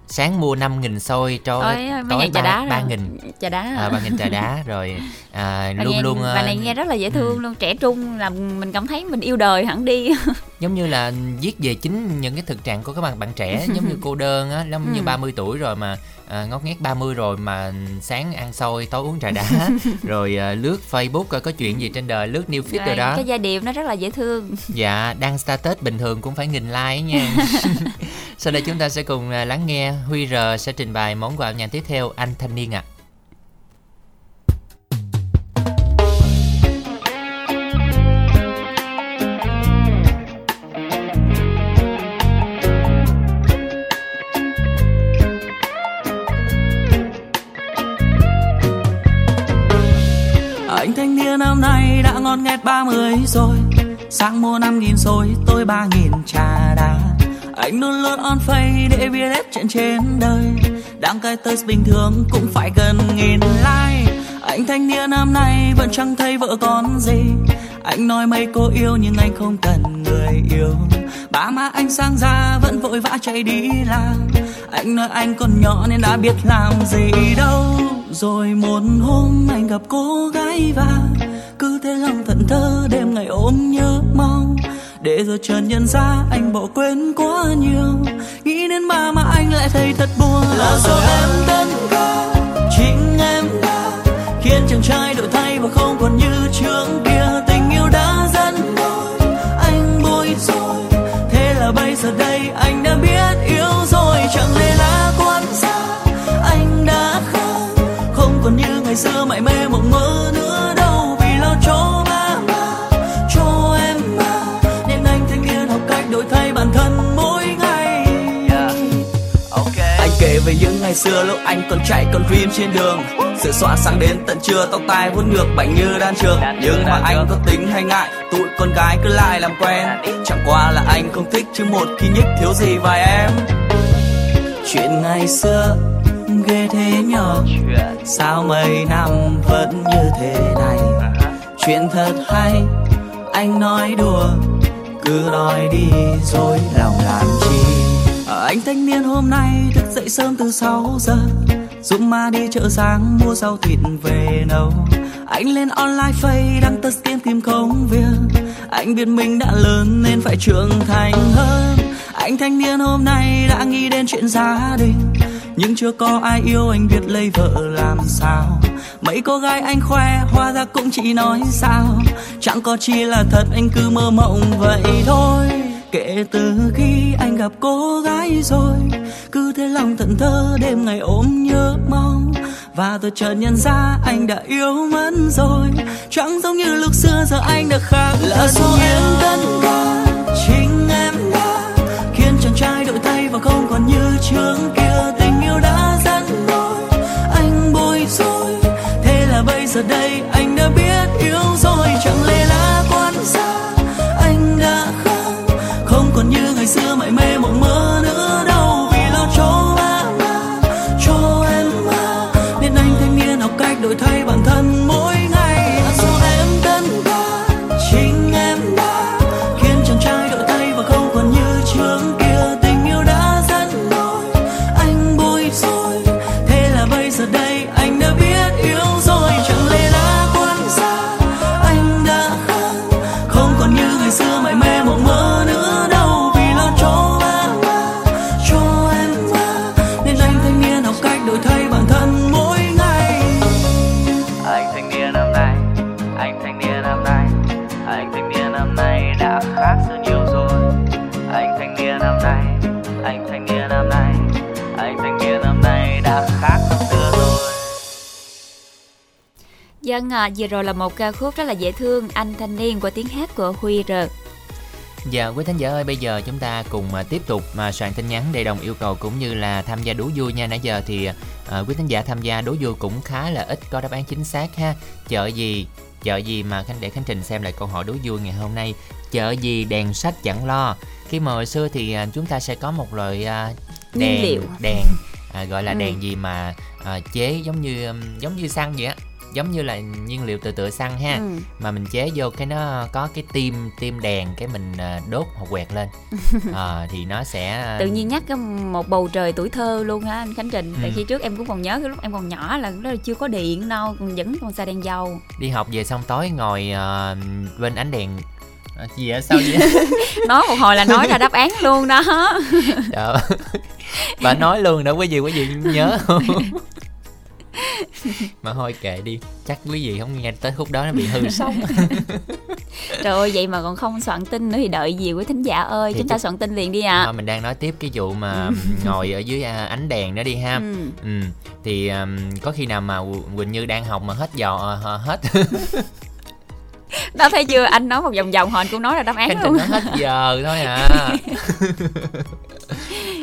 Sáng mua 5 nghìn xôi cho ôi, tối trà đá 3 rồi. nghìn. trà đá À, 3 nghìn trà đá rồi à, luôn nghe, luôn bài này nghe rất là dễ thương luôn trẻ trung làm mình cảm thấy mình yêu đời hẳn đi giống như là viết về chính những cái thực trạng của các bạn bạn trẻ giống như cô đơn á giống như Ừ. 30 tuổi rồi mà à, ngót nghét 30 rồi mà sáng ăn xôi tối uống trà đá. Rồi à, lướt Facebook coi có chuyện gì trên đời lướt new feed rồi Rồi, đó. cái giai điệu nó rất là dễ thương. Dạ đăng status bình thường cũng phải nghìn like nha. Sau đây chúng ta sẽ cùng à, lắng nghe Huy R sẽ trình bày món quà âm nhạc tiếp theo anh thanh niên ạ. Anh Con nghe ba mươi 30 rồi. Sáng mua 5 nghìn rồi, tôi 3 nghìn trà đá. Anh luôn luôn on face để biết hết chuyện trên đời. Đăng cái test bình thường cũng phải gần nghìn like. Anh thanh niên năm nay vẫn chẳng thấy vợ con gì. Anh nói mấy cô yêu nhưng anh không cần người yêu. Ba má anh sang ra vẫn vội vã chạy đi làm Anh nói anh còn nhỏ nên đã biết làm gì đâu. Rồi một hôm anh gặp cô gái và Cứ thế lòng thẫn thơ đêm ngày ôm nhớ mong. Để rồi chợt nhận ra anh bỏ quên quá nhiều. Nghĩ đến ba mà anh lại thấy thật buồn. Là do em tất ca chính em đã khiến chàng trai đổi thay và không còn như trước. Kia tình yêu đã dẫn đôi anh bối rồi. Thế là bây giờ đây anh đã biết yêu rồi. Chẳng lẽ là quan sát anh đã khác? Không còn như ngày xưa mải mê mộng mơ nữa đâu. Vì lo cho ba má cho em mà. Nên anh thanh niên học cách đổi thay bản thân mỗi ngày. Anh kể về những ngày xưa lúc anh còn chạy còn dream trên đường sự xóa sáng đến tận trưa. Tóc tai vuốt ngược bệnh như đan trường. Nhưng mà anh có tính hay ngại tụi con gái cứ lại làm quen. Chẳng qua là anh không thích chứ một khi nhích thiếu gì vài em. Chuyện ngày xưa ghê thế nhở sao mấy năm vẫn như thế này? Chuyện thật hay anh nói đùa. Cứ nói đi rồi lòng làm chi. À, anh thanh niên hôm nay thức dậy sớm từ 6 giờ Dũng ma đi chợ sáng mua rau thịt về nấu. Anh lên online face, đăng tất kiếm tìm công việc anh biết mình đã lớn nên phải trưởng thành hơn. Anh thanh niên hôm nay đã nghĩ đến chuyện gia đình. Nhưng chưa có ai yêu anh biết lấy vợ làm sao. Mấy cô gái anh khoe hoa ra cũng chỉ nói sao. Chẳng có chi là thật, anh cứ mơ mộng vậy thôi kể từ khi anh gặp cô gái rồi, cứ thế lòng thẫn thơ đêm ngày ôm nhớ mong. Và tôi chợt nhận ra anh đã yêu mất rồi chẳng giống như lúc xưa giờ anh đã khác là do em tất cả chính em đã khiến chàng trai đổi thay và không còn như trước kia. Tình yêu đã dẫn đôi anh bối rối, thế là bây giờ đây Dân à, vừa rồi là một ca khúc rất là dễ thương Anh thanh niên qua tiếng hát của Huy R. Dạ quý thính giả ơi bây giờ chúng ta cùng à, tiếp tục mà soạn tin nhắn để đồng yêu cầu cũng như là tham gia đố vui nha. Nãy giờ thì à, quý thính giả tham gia đố vui cũng khá là ít có đáp án chính xác ha. Chợ gì chợ gì mà khánh để khánh trình xem lại câu hỏi đố vui ngày hôm nay. Chợ gì đèn sách chẳng lo. Khi mà hồi xưa thì à, chúng ta sẽ có một loại Nhiên đèn liệu. đèn à, gọi là Ừ. đèn gì mà à, chế giống như giống như xăng vậy á giống như là nhiên liệu từ tựa xăng ha. Ừ. mà mình chế vô cái nó có cái tim tim đèn cái mình à, đốt hoặc quẹt lên. À, thì nó sẽ à, Tự nhiên nhắc cái một bầu trời tuổi thơ luôn ha anh Khánh Trình. Tại Ừ. khi trước em cũng còn nhớ cái lúc em còn nhỏ là là chưa có điện đâu còn Vẫn còn xài đèn dầu. Đi học về xong tối ngồi à, bên ánh đèn. À, gì vậy sao vậy? Nói một hồi là nói ra đáp án luôn đó. Trời ơi. bà nói luôn đó quý vị quý vị nhớ không mà thôi kệ đi chắc quý vị không nghe tới khúc đó nó bị hư. Sống Trời ơi vậy mà còn không soạn tin nữa thì đợi gì quý thính giả ơi? Thì Chúng ta soạn tin liền đi ạ. Thôi mình đang nói tiếp cái vụ mà ngồi ở dưới à, ánh đèn đó đi ha. Ừ. ừ. thì um, có khi nào mà quỳnh như đang học mà hết giờ ờ, hết. Đó thấy chưa? Anh nói một vòng vòng hồi anh cũng nói ra đáp án Khánh luôn. hết giờ thôi à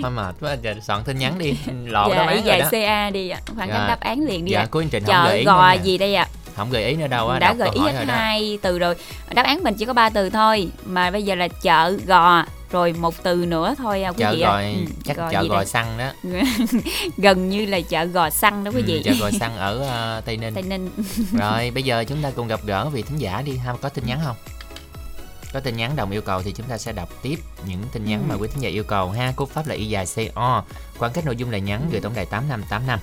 Thôi mệt quá giờ soạn tin nhắn đi. Lộ đáp Dạ án ý rồi dài đó CA đi ạ. Dạ. thành đáp án liền đi Dạ ạ. anh Trình không Chợ ý gò gì đây ạ? Không gợi ý nữa đâu á đã gợi ý rồi hai từ rồi. Đáp án mình chỉ có ba từ thôi mà bây giờ là chợ gò rồi một từ nữa thôi à, quý Chợ vị gòi Ừ, chắc gò chợ gòi đây? xăng đó. Gần như là chợ gò xăng đó quý Ừ, vị. chợ gòi xăng ở ờ, Tây Ninh. Tây ninh. Rồi bây giờ chúng ta cùng gặp gỡ vị thính giả đi. Ha Có tin nhắn không? Có tin nhắn đồng yêu cầu thì chúng ta sẽ đọc tiếp những tin nhắn Ừ. mà quý thính giả yêu cầu ha. Cú pháp là y dài CO. Khoảng cách nội dung là nhắn gửi tổng đài 8585.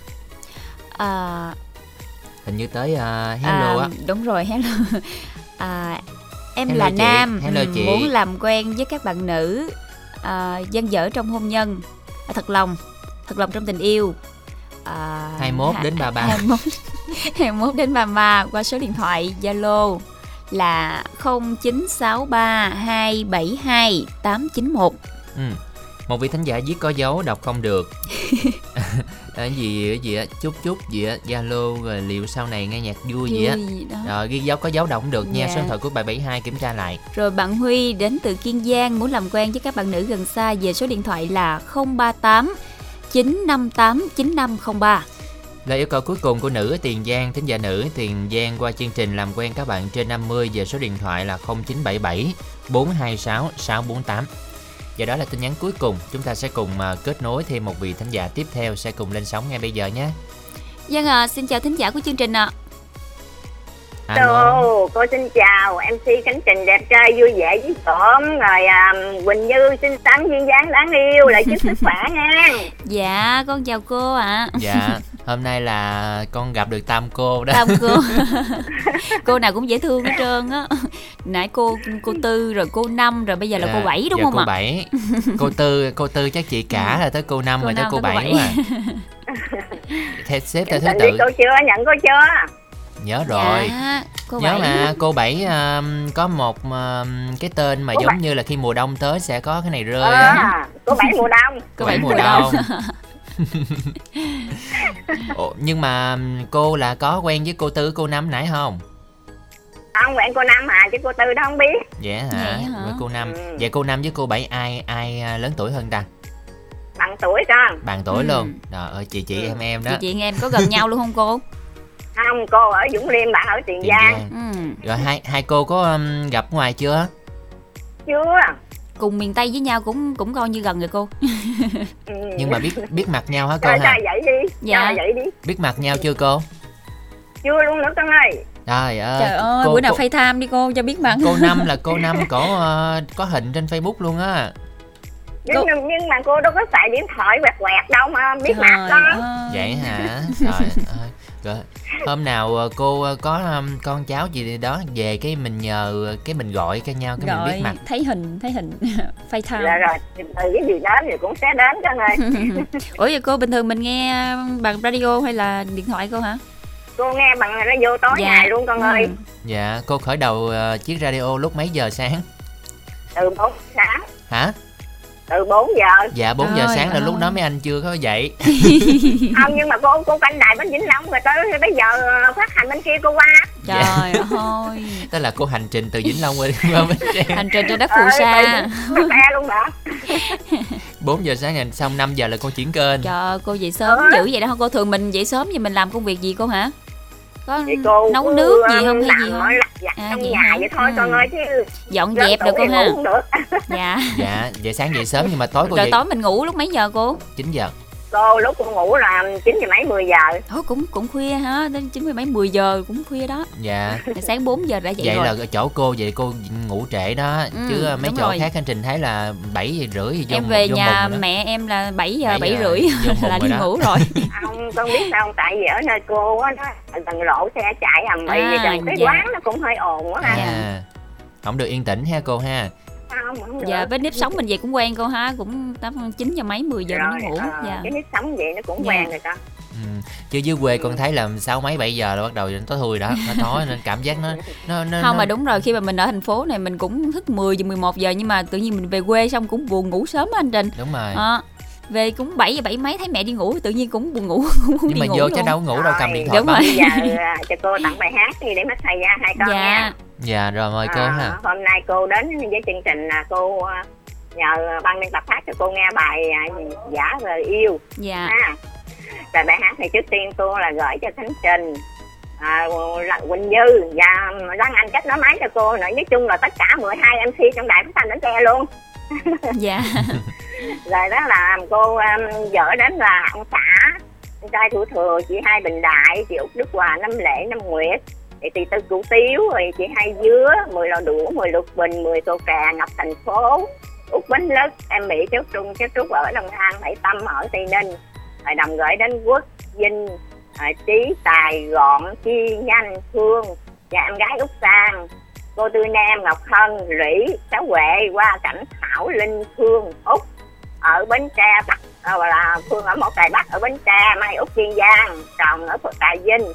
à, Hình như tới uh, hello à, á. đúng rồi hello à, em Hello là chị, nam hello ừ, chị. muốn làm quen với các bạn nữ à, dân dở trong hôn nhân à, thật lòng thật lòng trong tình yêu à, 21 ha- đến 33. 21 21 đến 33 qua số điện thoại Zalo là 0963272891 Ừ. Một vị thính giả viết có dấu đọc không được. Cái gì gì á, chút chút gì á, Zalo rồi liệu sau này nghe nhạc vui gì á. Rồi ghi dấu có dấu đọc không được nha, Dạ. số điện thoại của 772 kiểm tra lại. Rồi bạn Huy đến từ Kiên Giang muốn làm quen với các bạn nữ gần xa về số điện thoại là 038 958 9503. Lời yêu cầu cuối cùng của nữ Tiền Giang, thính giả nữ Tiền Giang qua chương trình làm quen các bạn trên 50 về số điện thoại là 0977 426 648. Và đó là tin nhắn cuối cùng, chúng ta sẽ cùng à, kết nối thêm một vị thính giả tiếp theo sẽ cùng lên sóng ngay bây giờ nhé. Dân à, xin chào thính giả của chương trình ạ. Alo. Hello, cô xin chào MC Khánh Trình đẹp trai vui vẻ với tổm rồi à, Quỳnh Như xinh xắn duyên dáng đáng yêu lại chúc sức khỏe nha Dạ, con chào cô ạ. Dạ, hôm nay là con gặp được Tam cô đó. Tam cô. cô nào cũng dễ thương hết trơn á. Nãy cô cô Tư rồi cô Năm rồi bây giờ là Dạ, cô Bảy đúng dạ, không cô ạ? Bảy. Cô Tư, cô Tư chắc chị cả là tới cô Năm Cô rồi tới cô cô Bảy mà. Theo xếp theo thứ tự. cô chưa, nhận cô chưa Nhớ rồi. Dạ, cô Nhớ Bảy. mà cô bảy um, có một um, cái tên mà Cô giống Bảy. như là khi mùa đông tới sẽ có cái này rơi á. cô Bảy mùa đông Cô bảy mùa đông. Ồ, nhưng mà cô là có quen với cô Tư cô Năm nãy không? Không, quen cô Năm à, chứ cô Tư đó không biết Dạ hả? Vậy hả? Với cô Năm. Ừ. Vậy cô Năm với cô bảy ai ai à, lớn tuổi hơn ta? Bằng tuổi con Bằng tuổi Ừ. luôn. Trời ơi chị chị Ừ. em em đó. Chị chị em có gần nhau luôn không cô? Không, cô ở Dũng Liêm, bạn ở Tiền Tiền Giang Giang. Ừ. Rồi hai hai cô có um, gặp ngoài chưa? Chưa Cùng miền Tây với nhau cũng cũng coi như gần rồi cô. ừ. Nhưng mà biết biết mặt nhau hả cô Trời, ha? trời vậy đi Dạ. Trời vậy đi Biết mặt nhau chưa cô? Chưa luôn nữa con ơi Trời ơi. Trời ơi, cô- bữa nào cô- FaceTime đi cô cho biết mặt. cô năm là cô năm có ờ, có hình trên facebook luôn á nhưng, nhưng mà cô đâu có xài điện thoại quẹt quẹt đâu mà biết mặt Trời đó ơi. vậy hả trời ơi rồi hôm nào ờ, cô ờ, có um, con cháu gì đó về cái mình nhờ cái mình gọi cho nhau cái mình biết mặt thấy hình, thấy hình FaceTime. Dạ rồi, từ cái gì đến thì cũng sẽ đến con ơi Ủa vậy cô bình thường mình nghe bằng radio hay là điện thoại cô hả? Cô nghe bằng radio tối Dạ. ngày luôn con ơi Ừ. dạ cô khởi đầu ờ, chiếc radio lúc mấy giờ sáng Từ 4 sáng hả từ 4 giờ. Dạ 4 giờ Trời sáng là ơi. lúc đó mấy anh chưa có dậy. Không nhưng mà cô cô canh đài bên vĩnh long rồi tới bây giờ phát hành bên kia cô qua. Trời ơi. Tức là cô hành trình từ vĩnh long qua bến tre. Hành trình trên đất phù sa. từ xe luôn đó. 4 giờ sáng ngày xong 5 giờ là cô chuyển kênh. Trời cô dậy sớm Ờ. dữ vậy đó cô thường mình dậy sớm thì mình làm công việc gì cô hả có thì cô nấu cứ, nước gì um, không hay làm gì không? mọi lặt vặt À, trong vậy nhà hả? vậy thôi Ừ. con ơi chứ. Dọn dẹp được cô ha. dạ. Dạ vậy sáng dậy sớm nhưng mà tối cô rồi dậy tối mình ngủ lúc mấy giờ cô? 9 giờ cô lúc cô ngủ là chín giờ mấy 10 giờ. Thôi cũng cũng khuya ha đến chín mươi mấy 10 giờ cũng khuya đó. Dạ. Sáng 4 giờ đã dậy vậy rồi. là ở chỗ cô vậy cô ngủ trễ đó. Ừ, chứ ờ, mấy chỗ rồi. khác hành trình thấy là 7 giờ rưỡi thì vô em về vô nhà mẹ em là 7 giờ Bảy 7 giờ, rưỡi là đi đó. ngủ rồi. Không con biết sao không tại vì ở nơi cô á nó gần lộ xe chạy ầm ĩ À, trời. Cái dạ. quán nó cũng hơi ồn quá ha. Dạ. không được yên tĩnh ha cô ha không không dạ với nếp sống mình vậy cũng quen cô ha cũng tám chín giờ mấy 10 giờ rồi mới ngủ ờ, dạ cái nếp sống vậy nó cũng Dạ. quen rồi con ừ. chứ dưới quê con thấy là sáu mấy 7 giờ là bắt đầu tối thui đó nó tối nên cảm giác nó nó nó không nó... mà đúng rồi khi mà mình ở thành phố này mình cũng thức 10 giờ 11 giờ nhưng mà tự nhiên mình về quê xong cũng buồn ngủ sớm á anh Trình đúng rồi Ờ, về cũng 7 giờ 7 mấy thấy mẹ đi ngủ tự nhiên cũng buồn ngủ cũng muốn nhưng đi mà ngủ vô luôn. chứ đâu ngủ đâu cầm điện thoại đúng bấm rồi. giờ à, cho cô tặng bài hát đi để massage da hai con dạ nha dạ rồi mời cô À, ha hôm nay cô đến với chương trình là cô à, nhờ ban biên tập hát cho cô nghe bài à, giả về yêu. Dạ. Ha. Rồi bài hát này trước tiên cô là gửi cho khánh trình à, quỳnh như và đăng anh kết nối máy cho cô nữa. Nói chung là tất cả 12 mc trong đài phát thanh bến tre luôn. Dạ. Rồi đó là cô um, vợ đến là ông xã anh trai thủ thừa chị hai bình đại chị út đức hòa năm lễ năm nguyệt thì tỷ tư củ tiếu rồi, chị hai dứa, mười lò đũa, mười lục bình, mười tô cà ngập thành phố, út bánh lứt em mỹ cháu trung cháu trúc ở long an hải tâm ở tây ninh. Rồi đồng gửi đến quốc vinh, rồi trí tài, gọn, chi nhanh, phương và em gái út sang, cô tư nam, ngọc hân lũy sáu huệ qua cảnh, thảo, linh, phương, út ở bến tre, bắc ờ, là phương ở một tài bắc, ở bến tre, mai út kiên giang chồng ở phật tài vinh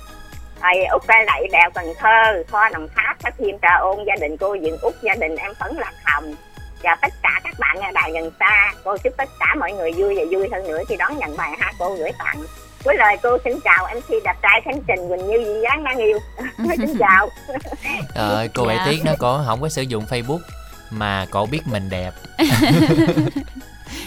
thầy út cây lậy đèo cần thơ kho đồng tháp các thiên trà ôn gia đình cô dựng út gia đình em phấn lạc hồng và tất cả các bạn nghe đài gần xa cô chúc tất cả mọi người vui và vui hơn nữa khi đón nhận bài hát cô gửi tặng với lời cô xin chào mc đẹp trai khánh trình quỳnh như duyên dáng đáng yêu xin chào Trời ơi, cô Dạ. Bảy Tiết nó có không có sử dụng Facebook mà cổ biết mình đẹp.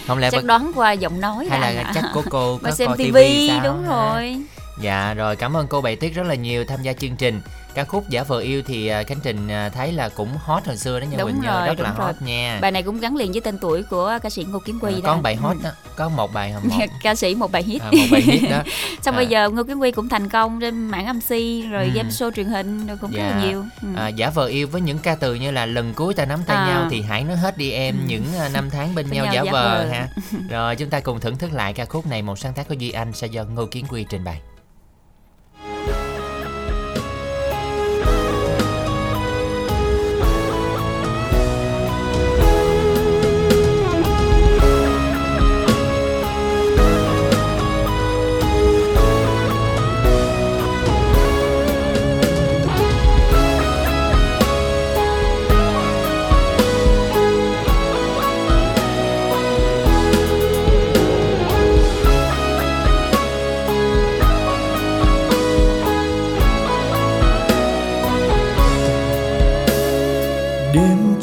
không lẽ chắc bác- đoán qua giọng nói hay là ạ. chắc của cô có xem coi tivi sao đúng ha? rồi Dạ rồi cảm ơn cô Bảy Tiết rất là nhiều tham gia chương trình. Ca khúc Giả vờ yêu thì à, Khánh Trình à, thấy là cũng hot hồi xưa đó nha Đúng Quỳnh rồi, rất là rồi. hot nha. bài này cũng gắn liền với tên tuổi của ca sĩ Ngô Kiến Quy À, đó có một bài hot Ừ. đó, có một bài hả một ca sĩ một bài hit à, một bài hit đó. xong À. bây giờ Ngô Kiến Quy cũng thành công trên mạng MC rồi Ừ. game show truyền hình rồi cũng rất là Dạ. nhiều ừ. À, giả vờ yêu với những ca từ như là lần cuối ta nắm tay À. nhau thì hãy nói hết đi em những à, năm tháng bên Bên nhau nhau giả giả vờ vờ. ha rồi chúng ta cùng thưởng thức lại ca khúc này một sáng tác của duy anh sẽ do ngô kiến quy trình bày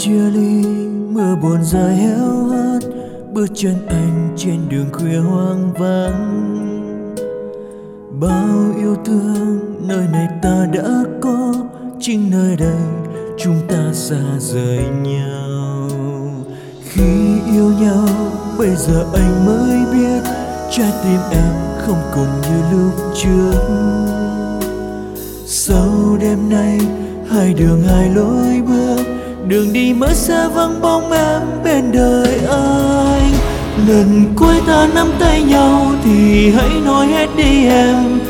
chia ly mưa buồn dài héo hắt, bước chân anh trên đường khuya hoang vắng. Bao yêu thương nơi này ta đã có, chính nơi đây chúng ta xa rời nhau. Khi yêu nhau, bây giờ anh mới biết, trái tim em không còn như lúc trước. Sau đêm nay, hai đường hai lối bước đường đi mới xa vắng bóng em bên đời anh. Lần cuối ta nắm tay nhau thì hãy nói hết đi em.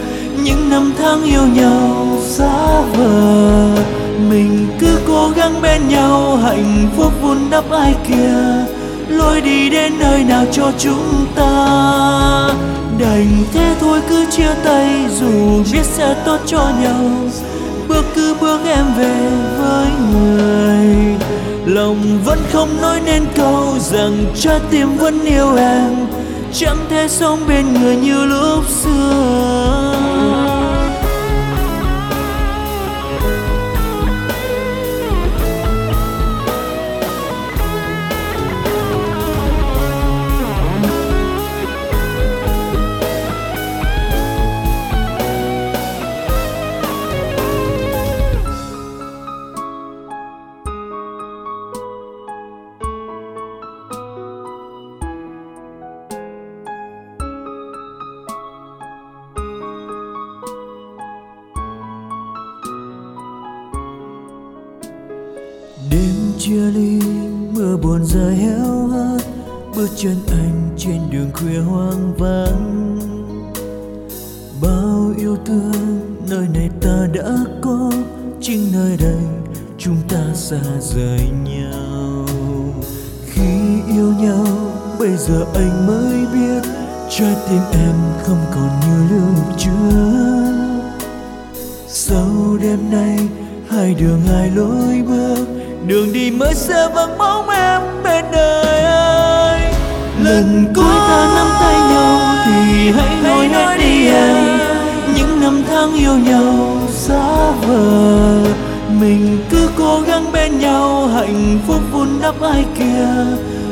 Những năm tháng yêu nhau xa vời. Mình cứ cố gắng bên nhau, hạnh phúc vun đắp ai kia. Lối đi đến nơi nào cho chúng ta? Đành thế thôi, cứ chia tay dù biết sẽ tốt cho nhau bước cứ bước em về với người. Lòng vẫn không nói nên câu rằng trái tim vẫn yêu em. Chẳng thể sống bên người như lúc xưa.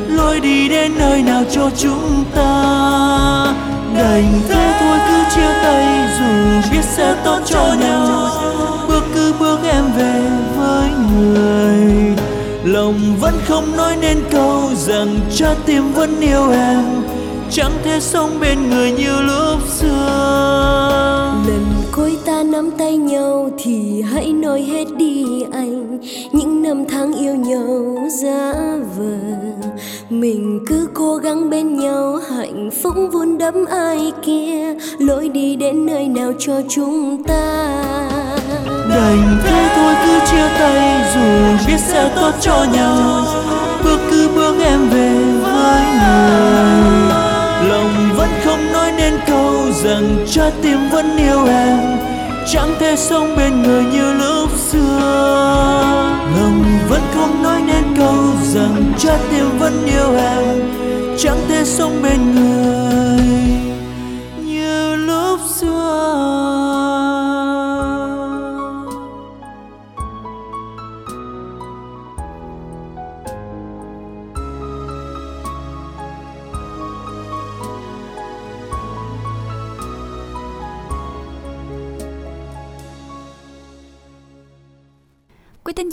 Lối đi đến nơi nào cho chúng ta? Đành thế thôi, cứ chia tay dù biết sẽ tốt cho nhau. Bước cứ bước em về với người. Lòng vẫn không nói nên câu rằng trái tim vẫn yêu em. Chẳng thể sống bên người như lúc xưa. Lần cuối ta nắm tay nhau thì hãy nói hết đi anh. Những năm tháng yêu nhau giá vờ. Mình cứ cố gắng bên nhau, hạnh phúc vun đắp ai kia. Lối đi đến nơi nào cho chúng ta. Đành thế thôi, cứ chia tay, dù biết sẽ tốt cho nhau. Bước cứ bước em về với người. Lòng vẫn không nói nên câu rằng trái tim vẫn yêu em. Chẳng thể sống bên người như lúc xưa. Lòng vẫn nói nên câu rằng trái tim vẫn yêu em. Chẳng thể sống bên người.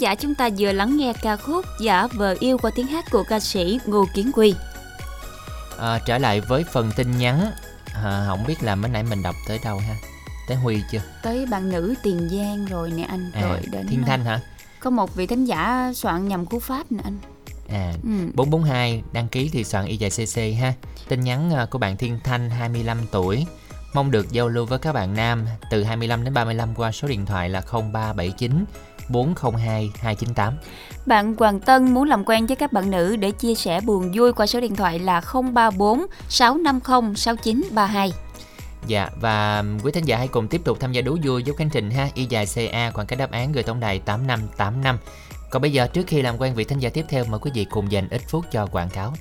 Giả chúng ta vừa lắng nghe ca khúc Giả vờ yêu qua tiếng hát của ca sĩ Ngô Kiến Quy. à, trở lại với phần tin nhắn. À, không biết là mới nãy mình đọc tới đâu ha? Tới huy chưa? Tới bạn nữ Tiền Giang rồi nè anh, à, rồi đến thiên thanh hả? Có một vị thính giả soạn nhầm cú pháp nè anh. à Ừ. 442 đăng ký thì soạn y dài cc ha. Tin nhắn à, của bạn thiên thanh 25 tuổi. Mong được giao lưu với các bạn nam từ 25 đến 35 qua số điện thoại là 0379 402 298 Bạn Hoàng Tân muốn làm quen với các bạn nữ để chia sẻ buồn vui qua số điện thoại là 034 650 6932. Dạ và quý thính giả hãy cùng tiếp tục tham gia đố vui giúp Khánh Trình ha. Y dài CA khoảng cách đáp án gửi tổng đài 8585 Còn bây giờ trước khi làm quen vị thính giả tiếp theo mời quý vị cùng dành ít phút cho quảng cáo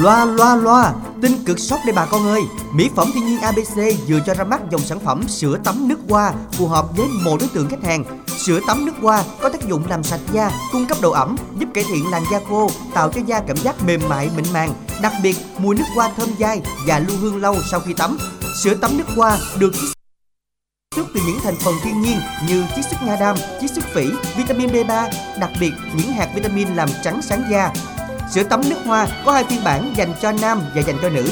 Loa loa loa, tin cực sốc đây bà con ơi. Mỹ phẩm thiên nhiên ABC vừa cho ra mắt dòng sản phẩm sữa tắm nước hoa phù hợp với một đối tượng khách hàng. Sữa tắm nước hoa có tác dụng làm sạch da, cung cấp độ ẩm, giúp cải thiện làn da khô, tạo cho da cảm giác mềm mại mịn màng. Đặc biệt, mùi nước hoa thơm dai và lưu hương lâu sau khi tắm. Sữa tắm nước hoa được chiết xuất từ những thành phần thiên nhiên như chiết xuất nha đam, chiết xuất phỉ, vitamin B3, đặc biệt những hạt vitamin làm trắng sáng da. Sữa tắm nước hoa có hai phiên bản dành cho nam và dành cho nữ.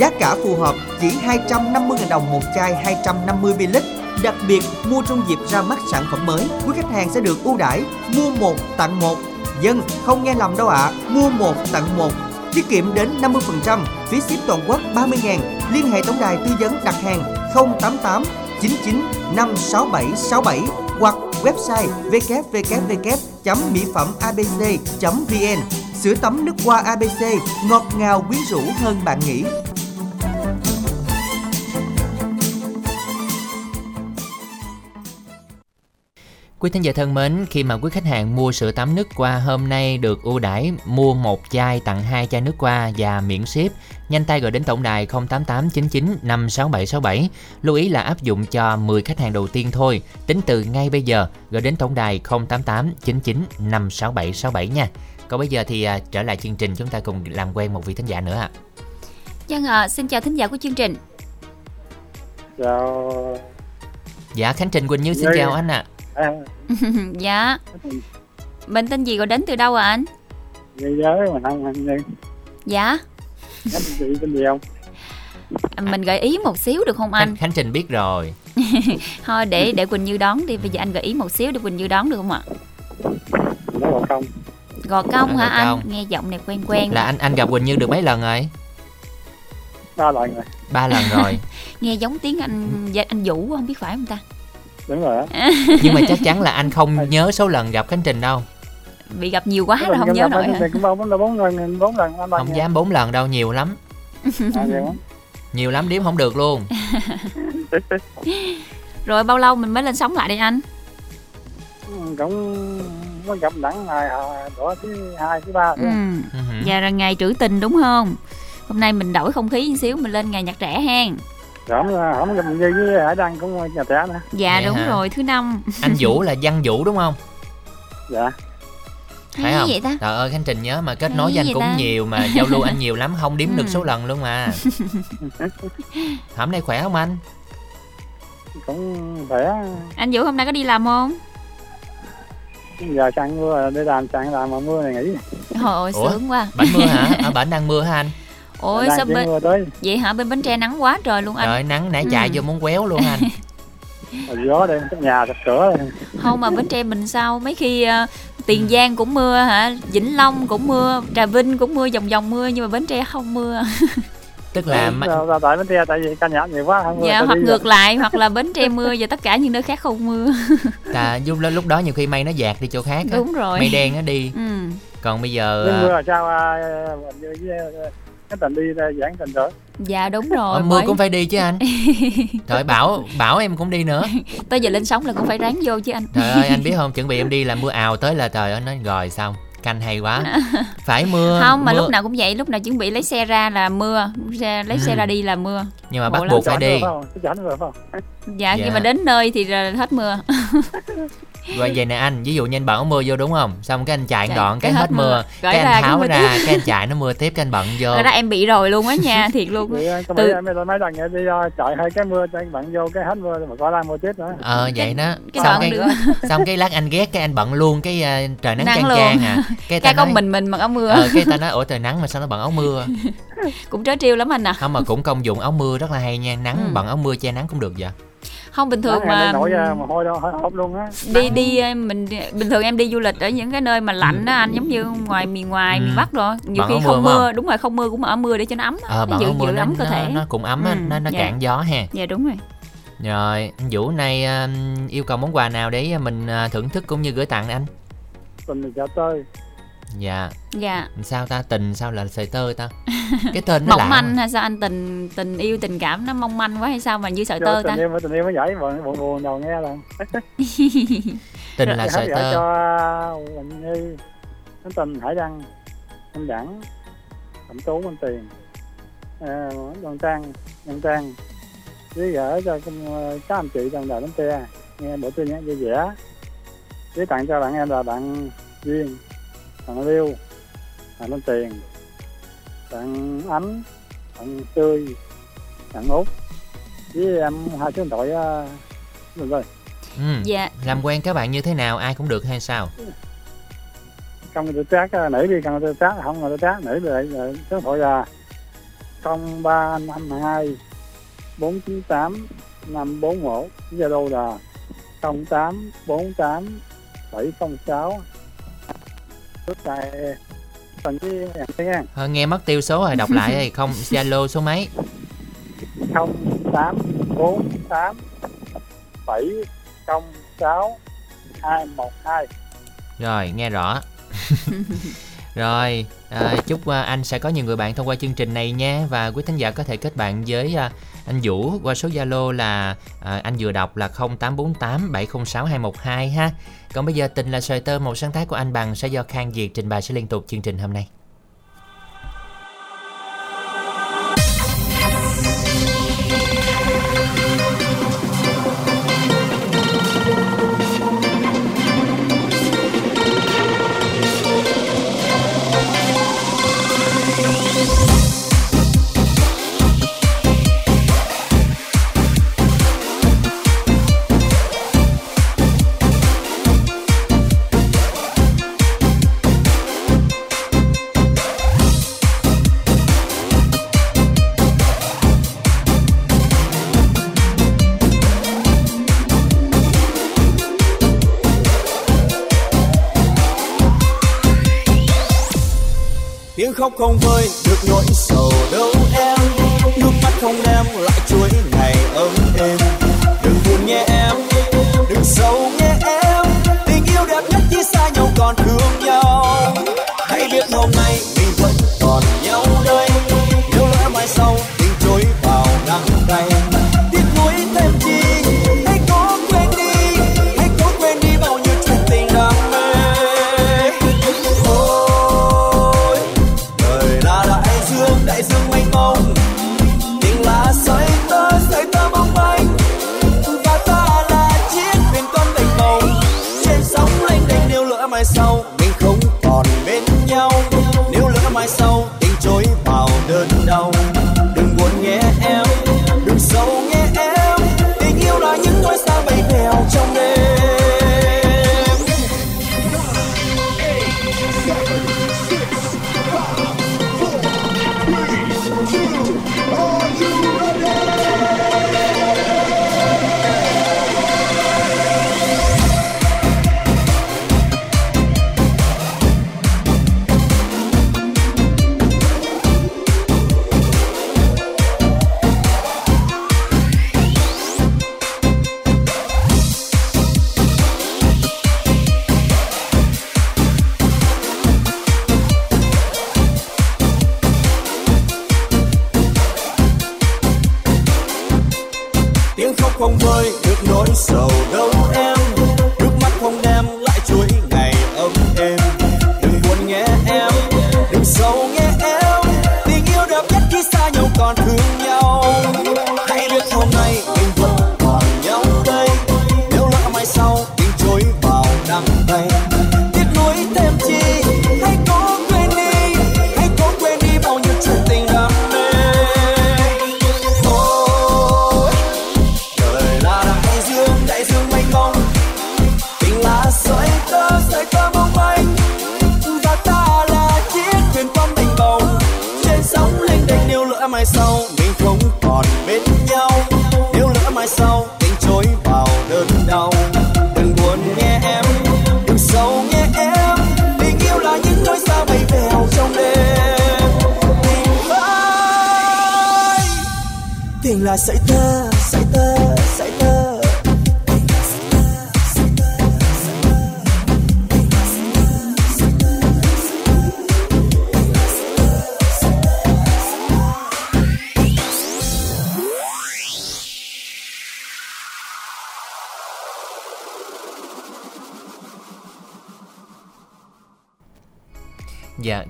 Giá cả phù hợp chỉ 250.000 đồng một chai 250ml. Đặc biệt, mua trong dịp ra mắt sản phẩm mới, quý khách hàng sẽ được ưu đãi mua một tặng một. Dân, không nghe lầm đâu ạ, à. mua một tặng một. Tiết kiệm đến 50%, phí ship toàn quốc 30.000. Liên hệ tổng đài tư vấn đặt hàng 088 99 567 67 hoặc website www.mỹphẩmabc.vn sữa tắm nước hoa ABC ngọt ngào quyến rũ hơn bạn nghĩ. Quý thính giả thân mến, khi mà quý khách hàng mua sữa tắm nước qua hôm nay được ưu đãi mua một chai tặng hai chai nước qua và miễn ship, nhanh tay gọi đến tổng đài 08899 56767. Lưu ý là áp dụng cho 10 khách hàng đầu tiên thôi, tính từ ngay bây giờ gọi đến tổng đài 08899 56767 nha. Còn bây giờ thì à, trở lại chương trình chúng ta cùng làm quen một vị thính giả nữa ạ. Dân ạ, xin chào thính giả của chương trình. chào Dạ Khánh Trình Quỳnh Như xin Dạ. chào anh ạ. à, dạ. Mình tên gì gọi đến từ đâu ạ anh? thế giới mà năm anh đi Dạ. anh chị tên gì không Mình gợi ý một xíu được không anh? Khánh, Khánh Trình biết rồi. Thôi để để Quỳnh Như đón đi. Bây giờ anh gợi ý một xíu để Quỳnh Như đón được không ạ? nó không Gò công À, hả Gò anh? Công. Nghe giọng này quen quen. Là anh anh gặp Quỳnh Như được mấy lần rồi? ba lần rồi Ba lần rồi. Nghe giống tiếng anh dạ, anh Vũ không biết phải không ta? đúng rồi á Nhưng mà chắc chắn là anh không nhớ số lần gặp Khánh Trình đâu. Bị gặp nhiều quá lần không nhớ nổi hả? thì cũng bao bốn bốn lần bốn lần anh Không dám bốn lần đâu, nhiều lắm. à, vậy không? Nhiều lắm đếm không được luôn. Rồi bao lâu mình mới lên sóng lại đây anh? Cũng mới gặp đẳng ngày à, đó thứ hai thứ ba Ừ. thôi Ừ. Dạ rồi ngày trữ tình đúng không? Hôm nay mình đổi không khí một xíu mình lên ngày nhạc trẻ hen. rồi không không gặp như với hải đăng cũng nhà trẻ nữa Dạ Vậy đúng hả? rồi thứ năm. Anh Vũ là Văn Vũ đúng không? dạ Phải Hay không? vậy ta? Trời ơi Khánh Trình nhớ mà kết nối Hay với anh cũng ta? nhiều mà giao lưu anh nhiều lắm không đếm được Ừ. số lần luôn mà. Hôm nay khỏe không anh? cũng khỏe Anh Vũ hôm nay có đi làm không? Giờ sáng mưa đi làm sáng làm mà mưa này nghỉ Hồi Ủa? sướng quá. Bánh mưa hả? Ở bển đang mưa hả anh? Ôi đang sao bên mưa tới vậy hả bên Bến Tre nắng quá trời luôn anh. Trời nắng nãy chạy Ừ. vô muốn quéo luôn anh. gió đây cái nhà sập cửa đây. Không mà Bến Tre mình sao mấy khi ờ, Tiền Giang cũng mưa hả? Vĩnh Long cũng mưa, Trà Vinh cũng mưa vòng vòng mưa nhưng mà Bến Tre không mưa. Tức là Sao- sao tại bến tre tại vì căn nhà nhiều quá không mưa dạ hoặc ngược lại hoặc là Bến Tre mưa và tất cả những nơi khác không mưa. ta lúc lúc đó nhiều khi mây nó dạt đi chỗ khác á. Đúng rồi. Mây đen nó đi. Ừ. Còn bây giờ Nhưng à, mưa là sao à, với, với, cái tình đi ra giảng tình rồi Dạ đúng rồi. Ờ, mưa bởi- cũng phải đi chứ anh Trời bảo bảo em cũng đi nữa tới giờ lên sóng là cũng phải ráng vô chứ anh. Trời ơi anh biết không Chuẩn bị em đi là mưa ào tới là trời ơi nói rồi xong Canh hay quá. Phải mưa không mà mưa, lúc nào cũng vậy lúc nào chuẩn bị lấy xe ra là mưa xe, lấy xe Ừ. ra đi là mưa. Nhưng mà Khổ bắt buộc phải đi. dạ, Dạ. nhưng mà đến nơi thì là hết mưa Rồi vậy nè anh Ví dụ như anh bận áo mưa vô đúng không? Xong cái anh chạy Chạy, đoạn cái, cái hết mưa, mưa. Cái ra, anh cái tháo mưa ra tiếp. Cái anh chạy nó mưa tiếp Cái anh bận vô. Thật ra em bị rồi luôn á nha thiệt luôn Vậy có Từ- mấy em mấy lần vậy đi uh, chạy hơi cái mưa cho anh bận vô cái hết mưa mà có ra mưa tiếp nữa. Ờ vậy đó. cái Xong đoạn cái, nữa. xong cái lát anh ghét Cái anh bận luôn Cái à, trời nắng Nắng chang luôn. chang à. Cái ta cái con nói mình mình mặc áo mưa. Ờ cái ta nói ủa trời nắng mà sao nó bận áo mưa? Cũng trớ trêu lắm anh à. Không mà cũng công dụng áo mưa rất là hay nha. Nắng Ừ. bận áo mưa che nắng cũng được vậy không bình thường mà nổi ra mà hôi đâu hôi hộp luôn á. Đi đi ờ, mình bình thường em đi du lịch ở những cái nơi mà lạnh á anh giống như ngoài miền ngoài Ừ. miền bắc rồi. Nhiều Bận khi không mưa mưa đúng rồi không mưa cũng ở mưa để cho nó ấm á. Ờ nó giữ giữ nó, ấm cơ thể. nó cũng ấm á Ừ, Nó, nó dạ. cạn gió ha. Dạ đúng rồi. Rồi anh Vũ nay à, yêu cầu món quà nào để mình à, thưởng thức cũng như gửi tặng anh? Tình thì chợ tơi Dạ. Dạ. Sao ta? Tình sao là sợi tơ ta? Cái tên nó mỏng lạ manh hay sao? Anh tình tình yêu tình cảm nó mong manh quá hay sao mà như sợi tơ ta? tình yêu tình yêu mới giải buồn buồn buồn đầu nghe là Tình là sợi tơ. cho Quỳnh Như Thánh Tình Hải Đăng Anh Đẳng Thẩm Tú Anh Tiền. À, Đoàn Trang Đoàn Trang. Với gửi cho ờ, các anh chị trong đài bánh tre nghe bữa tin nhé vui vẻ. Với tặng cho bạn em là bạn Duyên bạn Liêu bạn Anh Tiền. Bạn Ánh bạn Tươi bạn Út. Với em hai số điện thoại uh, được rồi. Ừ. dạ. Làm quen các bạn như thế nào ai cũng được hay sao? Không tự tác uh, nữ đi không tự tác không tác nữ lại lại số điện thoại là không ba năm hai bốn chín tám năm bốn một. Zalo là không tám bốn tám bảy không sáu trước này phần với em thấy nha Thôi, nghe mất tiêu số rồi đọc lại đây không Zalo số mấy? không tám bốn tám bảy không sáu hai một hai. Rồi nghe rõ. Rồi, à, chúc à, anh sẽ có nhiều người bạn thông qua chương trình này nha. Và quý thính giả có thể kết bạn với à, anh Vũ qua số Zalo là à, anh vừa đọc là 0848 706 212 ha. Còn bây giờ, tình là sợi tơ một sáng tác của anh bằng sẽ do Khang diệt trình bày sẽ liên tục chương trình hôm nay. Khóc không vơi được nỗi sầu đâu em.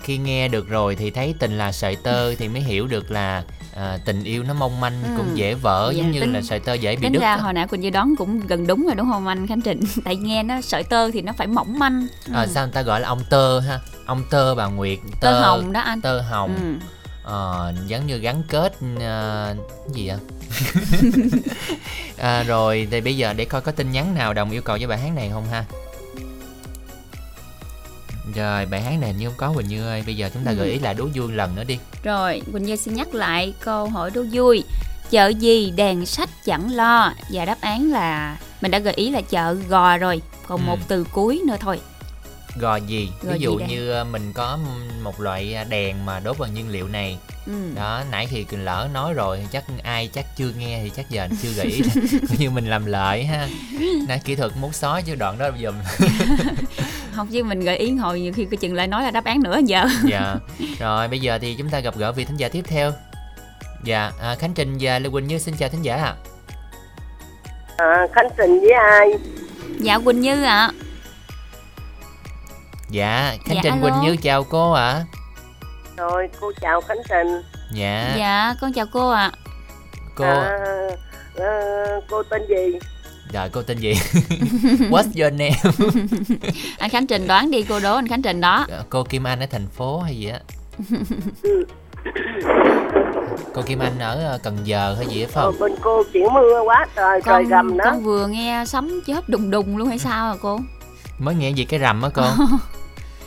Khi nghe được rồi thì thấy tình là sợi tơ thì mới hiểu được là à, tình yêu nó mong manh Ừ. cũng dễ vỡ Dạ, giống như tính- là sợi tơ dễ bị đứt. ra á. hồi nãy quỳnh như đoán cũng gần đúng rồi đúng không anh khánh trịnh tại nghe nó sợi tơ thì nó phải mỏng manh À, Ừ. sao người ta gọi là ông tơ ha? Ông tơ bà Nguyệt, Tơ hồng đó anh. Tơ hồng. Ừ. Ờ, giống như gắn kết ờ, cái gì ạ? à, rồi thì bây giờ để coi có tin nhắn nào đồng yêu cầu cho bài hát này không ha? Rồi bài hát này hình như không có Quỳnh Như ơi Bây giờ chúng ta Ừ. gợi ý lại đố vui lần nữa đi Rồi, Quỳnh Như xin nhắc lại câu hỏi đố vui. Chợ gì đèn sách chẳng lo? Và đáp án là mình đã gợi ý là chợ gò rồi. Còn Ừ. một từ cuối nữa thôi. Gò gì? Gò Ví dụ gì như ờ, mình có một loại đèn mà đốt bằng nhiên liệu này Ừ. đó nãy thì Quỳnh lỡ nói rồi chắc ai chắc chưa nghe thì chắc giờ chưa gợi ý coi như mình làm lợi ha nãy kỹ thuật muốn xóa chứ đoạn đó dùm không chứ mình gợi ý hồi nhiều khi coi chừng lại nói là đáp án nữa giờ. Dạ. Rồi bây giờ thì chúng ta gặp gỡ vị thính giả tiếp theo. Dạ à, khánh trình và lê quỳnh như xin chào thính giả ạ. À, Khánh Trình với ai? dạ quỳnh như ạ. Dạ khánh Dạ, trình alo. quỳnh như chào cô ạ. Rồi, cô chào Khánh Trình. dạ. Dạ con chào cô ạ. Cô À, à, cô tên gì? Rồi cô tên gì? What's your name? Anh khánh trình đoán đi cô đố anh khánh trình đó. Ờ, cô kim anh ở thành phố hay gì á? Cô kim anh ở ờ, cần giờ hay gì á phải Ờ, không bên cô chuyển mưa quá trời, trời con gầm đó. con vừa nghe sấm chớp đùng đùng luôn hay sao à cô? Mới nghe gì cái rầm á cô?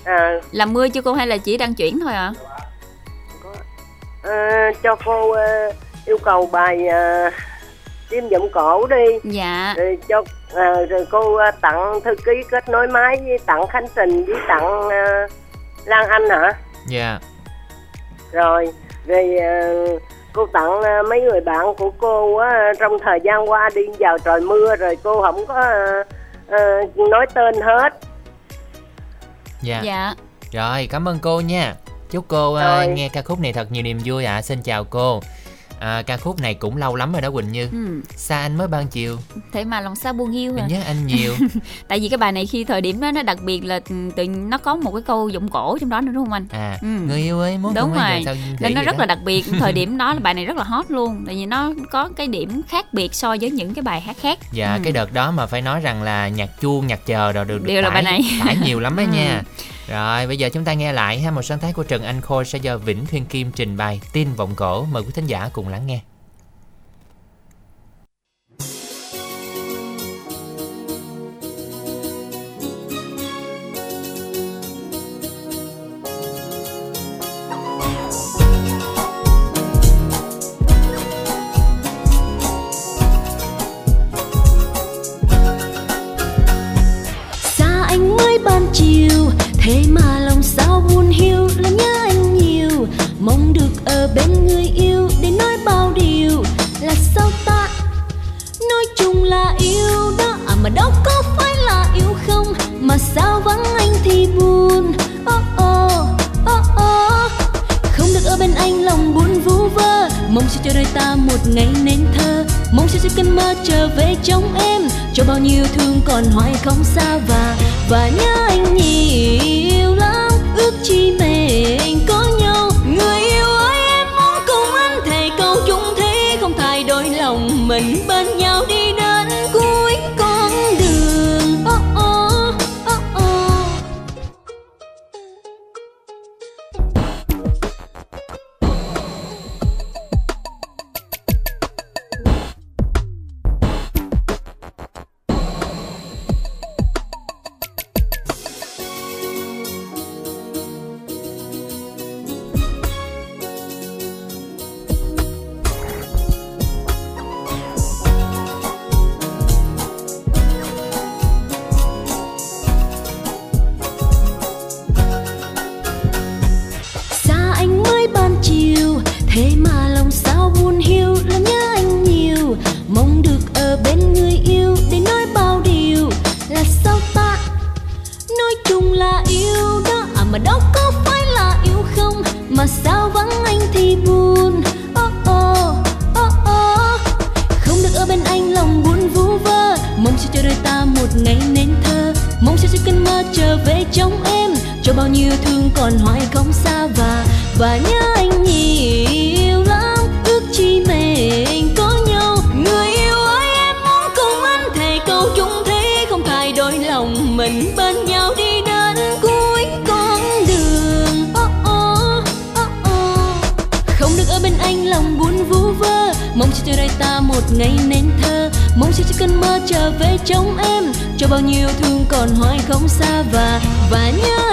À, là mưa chưa cô hay là chỉ đang chuyển thôi ạ à, cho cô à, yêu cầu bài à, chim giọng cổ đi. dạ. Rồi cho à, rồi cô à, tặng thư ký kết nối máy với tặng Khánh Trình với tặng à, Lan Anh hả? dạ. Rồi rồi ờ, cô tặng ờ, mấy người bạn của cô á trong thời gian qua đi vào trời mưa rồi cô không có ờ, ờ, nói tên hết. Dạ. Dạ. Rồi cảm ơn cô nha. Chúc cô ờ, Rồi. nghe ca khúc này thật nhiều niềm vui ạ. Xin chào cô à, ca khúc này cũng lâu lắm rồi đó quỳnh như ừ. xa anh mới ban chiều thế mà lòng sao buông hiu mình nhớ anh nhiều tại vì cái bài này khi thời điểm đó nó đặc biệt là ừ, tự nó có một cái câu giọng cổ trong đó nữa đúng không anh à Ừ. người yêu ơi muốn đúng rồi sao nên nó rất đó? là đặc biệt thời điểm đó là bài này rất là hot luôn tại vì nó có cái điểm khác biệt so với những cái bài hát khác Dạ Ừ. cái đợt đó mà phải nói rằng là nhạc chuông, nhạc chờ rồi được, được là tải, bài này. tải nhiều lắm á Ừ. nha. Rồi, bây giờ chúng ta nghe lại ha. Một sáng tác của Trần Anh Khôi sẽ do Vĩnh Thiên Kim trình bày. Tin vọng cổ. Mời quý thính giả cùng lắng nghe. Ở bên người yêu để nói bao điều là sao ta? Nói chung là yêu đó à mà đâu có phải là yêu không? Mà sao vắng anh thì buồn? Oh oh oh oh không được ở bên anh lòng buồn vu vơ. Mong sẽ cho đời ta một ngày nên thơ. Mong sẽ sẽ cơn mơ trở về trong em. Cho bao nhiêu thương còn hoài không xa và và nhớ anh nhiều lắm, ước chi mình có không xa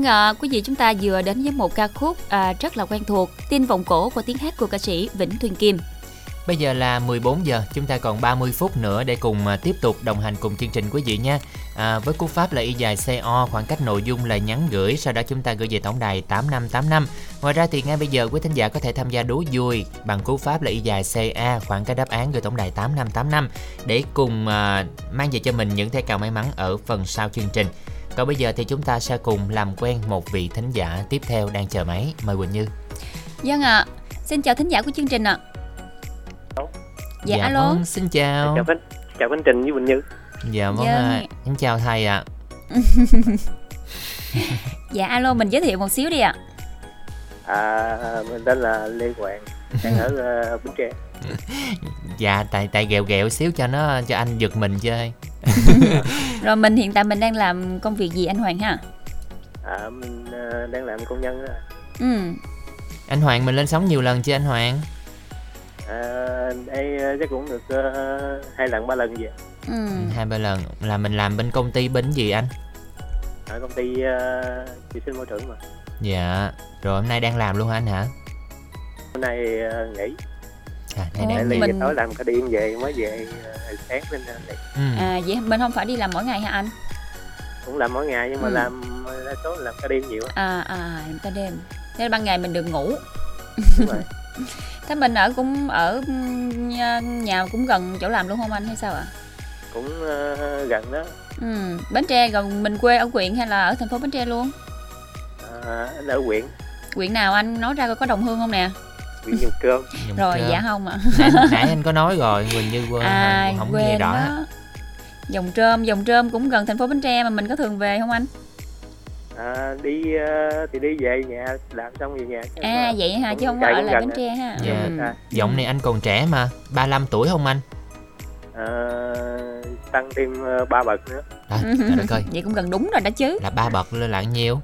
Vâng, ạ, quý vị chúng ta vừa đến với một ca khúc à, rất là quen thuộc, tin vọng cổ của tiếng hát của ca sĩ Vĩnh Thuyên Kim. Bây giờ là 14 giờ, chúng ta còn 30 phút nữa để cùng à, tiếp tục đồng hành cùng chương trình quý vị nha. À, với cú pháp là y dài CO, khoảng cách nội dung là nhắn gửi, sau đó chúng ta gửi về tổng đài 8585. Ngoài ra thì ngay bây giờ quý thính giả có thể tham gia đố vui bằng cú pháp là y dài CA, khoảng cách đáp án gửi tổng đài 8585 để cùng à, mang về cho mình những thẻ cào may mắn ở phần sau chương trình. Còn bây giờ thì chúng ta sẽ cùng làm quen một vị thính giả tiếp theo đang chờ máy. Mời Quỳnh Như. Dân ạ, xin chào thính giả của chương trình ạ. Dạ, alo. vâng, xin chào. chào Khánh chào Khánh Trình với Bình Như Dạ vâng, Dân. ạ. em chào thầy ạ. Dạ alo, mình giới thiệu một xíu đi ạ. à mình tên là Lê Hoàng đang ở uh, Bến Tre Dạ tại tại ghẹo ghẹo xíu cho nó cho anh giật mình chơi. Rồi mình hiện tại mình đang làm công việc gì anh Hoàng ha? à mình ờ, đang làm công nhân. Ừ. Anh Hoàng mình lên sóng nhiều lần chưa anh Hoàng? à, đây ờ, chắc cũng được ờ, hai lần ba lần vậy Ừ. Hai ba lần là mình làm bên công ty bên gì anh? ở công ty uh, vệ sinh môi trường mà Dạ. Rồi hôm nay đang làm luôn hả anh hả? hôm nay ờ, nghỉ À, tại đang ly mình- tối làm cả đêm về mới về uh, sáng nên ờ, nghỉ. ừ. À vậy mình không phải đi làm mỗi ngày hả anh? cũng làm mỗi ngày nhưng mà Ừ. làm ờ, đa số làm cả đêm nhiều á À à làm ca đêm. Thế là ban ngày mình được ngủ. đúng rồi Thế mình ở cũng ở nhà, cũng gần chỗ làm luôn không anh hay sao ạ? cũng ờ, gần đó Ừ. Bến Tre gần mình quê ở huyện hay là ở thành phố Bến Tre luôn? à, anh ở huyện Huyện nào anh nói ra coi có đồng hương không nè? Huyện Nhung Cơm Rồi cơm. dạ không ạ. nãy, nãy anh có nói rồi Quỳnh Như quên à không nghe quên rõ. đó. Dòng trơm, dòng trơm cũng gần thành phố Bến Tre mà mình có thường về không anh? à, đi ờ, thì đi về nhà làm xong về nhà À mà vậy hả chứ không có ở lại Bến. Tre ha. Dạ. Ừ. À, Giọng này anh còn trẻ mà 35 tuổi không anh? à, tăng thêm ờ, ba bậc nữa À, trời đất ơi Vậy cũng gần đúng rồi đó chứ. là ba bậc lên là nhiêu?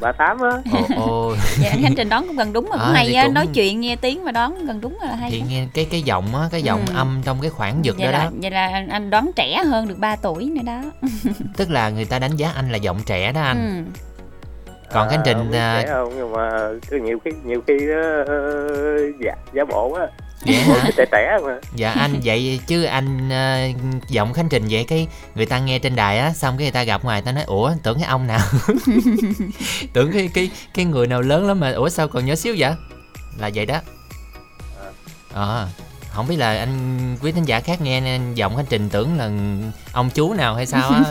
Ba tám á Ồ, ồ Vậy anh Khánh Trình đón cũng gần đúng mà À, cũng hay thì á, cũng- nói chuyện nghe tiếng mà đón gần đúng là hay. thì nghe cái cái giọng á cái giọng Ừ. âm trong cái khoảng giật vậy đó là đó vậy là anh- anh đoán trẻ hơn được 3 tuổi nữa đó. tức là người ta đánh giá anh là giọng trẻ đó anh Ừ. còn khánh trình không à, trẻ không nhưng mà nhiều khi nhiều khi đó ờ, giả giả bộ á vậy hả? trẻ trẻ mà. Dạ anh vậy chứ anh ờ, giọng khánh trình vậy cái người ta nghe trên đài á xong cái người ta gặp ngoài ta nói ủa tưởng cái ông nào? Tưởng cái cái cái người nào lớn lắm mà ủa sao còn nhỏ xíu vậy? Là vậy đó. Ờ. Không biết là anh quý thính giả khác nghe nên giọng khánh trình tưởng là ông chú nào hay sao á.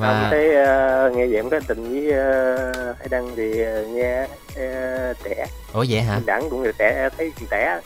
Mà mà thấy ờ, nghe vậy em có tình với uh, hay đăng thì ờ, nghe ờ, trẻ ủa vậy hả? Đẳng cũng được trẻ thấy trẻ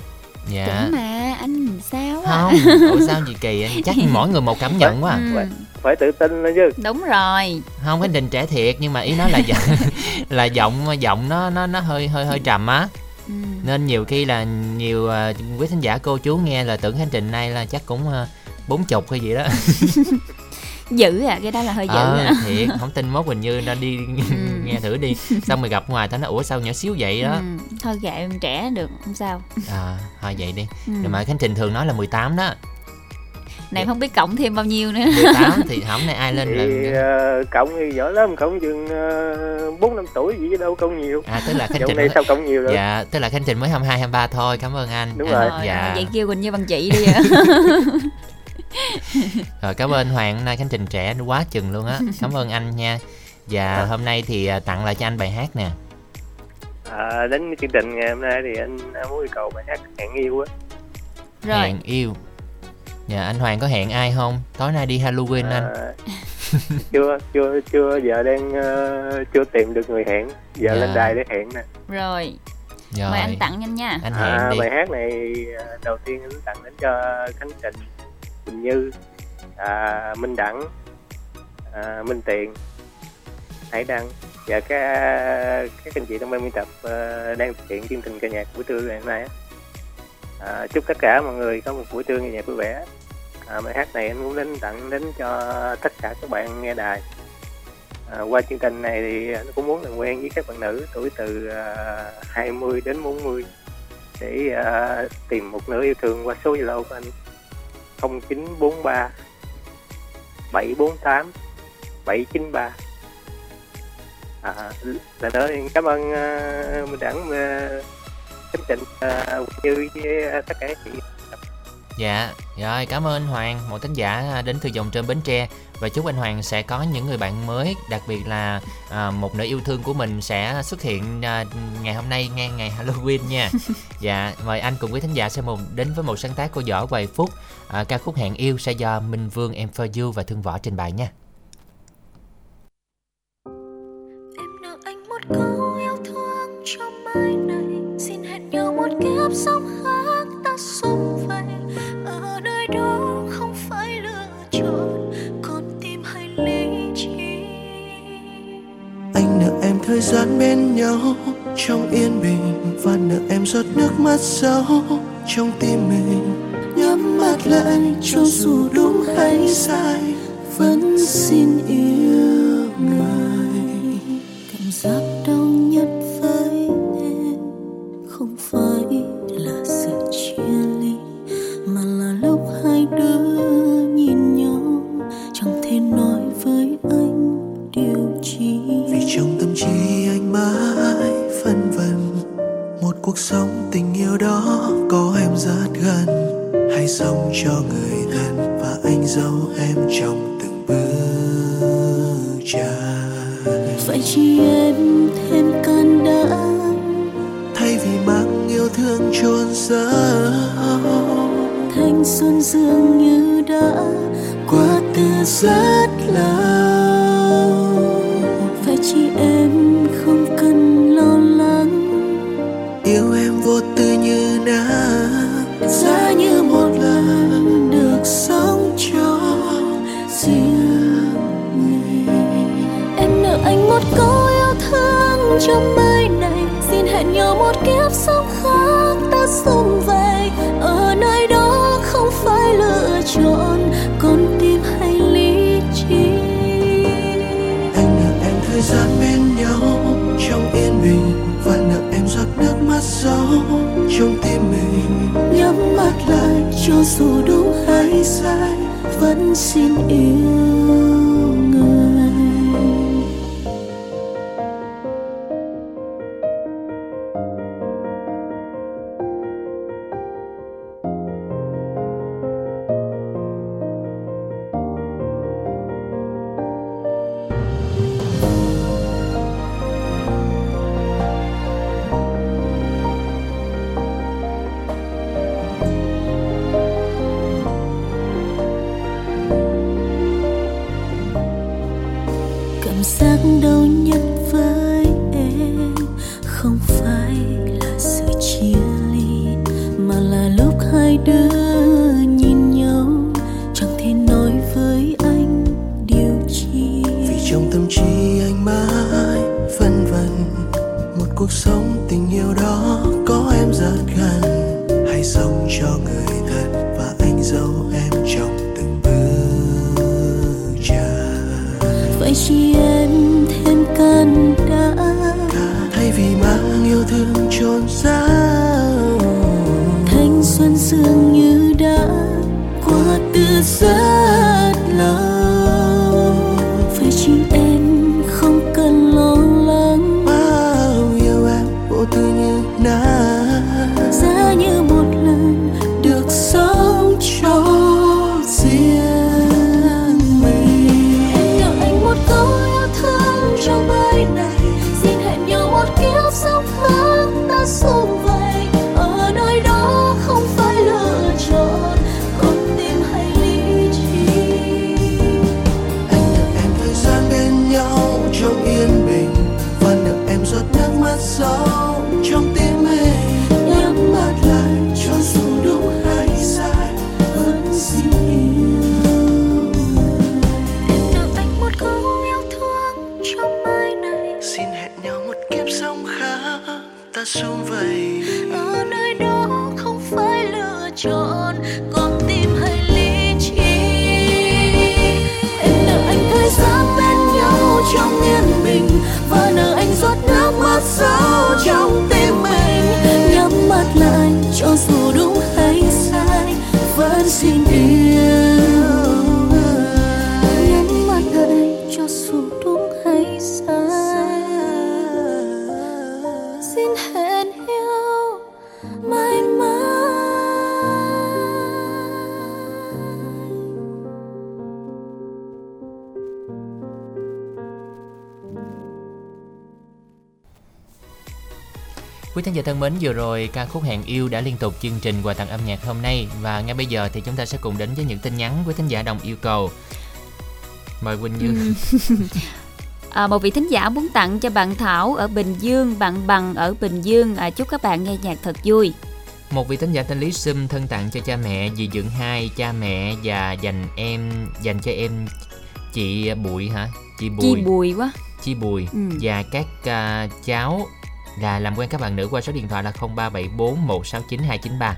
dạ Trẻ mà anh sao á? không ủa sao gì kỳ anh chắc mỗi người một cảm nhận quá à. Ừ, phải tự tin lên chứ đúng rồi. không cái đình trẻ thiệt nhưng mà ý nói là giọng là giọng giọng nó nó nó hơi hơi hơi trầm á Ừ. nên nhiều khi là nhiều à, quý thính giả cô chú nghe là tưởng khánh trình nay là chắc cũng à, bốn chục hay gì đó Dữ à, cái đó là hơi dữ ờ à. thiệt không tin mốt hình như nó đi nghe thử đi xong rồi gặp ngoài tao nói ủa sao nhỏ xíu vậy đó Ừ, thôi kệ em trẻ được không sao. à thôi vậy đi Ừ. nhưng mà khánh trình thường nói là 18 đó Này không biết cộng thêm bao nhiêu nữa. 18 thì không này ai lên thì là ờ, cộng thì giỏi lắm cộng chừng bốn năm tuổi gì chứ đâu cộng nhiều à tức là khánh trình này mới- sao cộng nhiều rồi dạ tức là khánh trình mới 22 23 thôi cảm ơn anh Đúng À, rồi. Rồi, dạ vậy kêu Quỳnh như bằng chị đi ạ. Rồi cảm ơn Hoàng hôm nay khánh trình trẻ quá chừng luôn á. Cảm ơn anh nha. Và hôm nay thì à, tặng lại cho anh bài hát nè. à, đến chương trình ngày hôm nay thì anh muốn yêu cầu bài hát hẹn yêu á Rồi. Hẹn yêu. Dạ anh Hoàng có hẹn ai không? Tối nay đi Halloween anh. À, chưa chưa chưa giờ đang ờ, chưa tìm được người hẹn giờ Dạ. lên đài để hẹn nè Rồi. Mời anh tặng nhanh nha. Anh hẹn à, đi. bài hát này ờ, đầu tiên anh tặng đến cho Khánh Trình Quỳnh Như à, Minh Đẳng à, Minh Tiền Hải Đăng và các các anh chị trong ban biên tập ờ, đang thực hiện chương trình ca nhạc buổi trưa ngày hôm nay à, chúc tất cả mọi người có một buổi trưa ngày nhạc vui vẻ. À, bài hát này anh muốn đến tặng đến cho tất cả các bạn nghe đài. À, qua chương trình này thì anh cũng muốn làm quen với các bạn nữ tuổi từ à, uh, 20 đến 40 để à, tìm một nửa yêu thương qua số Zalo của anh. 0943 748 793 à, là đó cảm ơn uh, mình đảng uh, khánh trình uh, như với uh, tất cả các chị. Dạ, rồi cảm ơn anh Hoàng, một thính giả đến từ dòng trên Bến Tre và chúc anh Hoàng sẽ có những người bạn mới, đặc biệt là à, một nửa yêu thương của mình sẽ xuất hiện à, ngày hôm nay ngay ngày Halloween nha. dạ, mời anh cùng với thính giả sẽ một đến với một sáng tác của Võ Hoài Phúc, à, ca khúc Hẹn yêu sẽ do Minh Vương Em For You và Thương Võ trình bày nha. Thời gian bên nhau. Trong yên bình và nợ em giọt nước mắt sâu trong tim mình nhắm mắt lại cho dù đúng hay sai, vẫn xin yêu người. Cảm giác tâm trí anh mãi phân vân. Một cuộc sống tình yêu đó có em rất gần. Hay sống cho người thân và anh giấu em trong từng bước chân. Phải chi em thêm can đảm thay vì mang yêu thương chôn giấu thanh xuân dường như đã qua từ rất mến, vừa rồi ca khúc Hẹn Yêu đã liên tục chương trình quà tặng âm nhạc hôm nay và ngay bây giờ thì chúng ta sẽ cùng đến với những tin nhắn quý thính giả đồng yêu cầu. Mời Quỳnh Như. À, một vị thính giả muốn tặng cho bạn Thảo ở Bình Dương, bạn Bằng ở Bình Dương. À, chúc các bạn nghe nhạc thật vui. Một vị thính giả tên Lý Sum thân tặng cho cha mẹ, dì dưỡng hai, cha mẹ và dành em dành cho em chị Bụi hả? Chị Bụi. Chi bùi quá. Chi Bùi Ừ. và các à, cháu là làm quen các bạn nữ qua số điện thoại là 0374 169 293.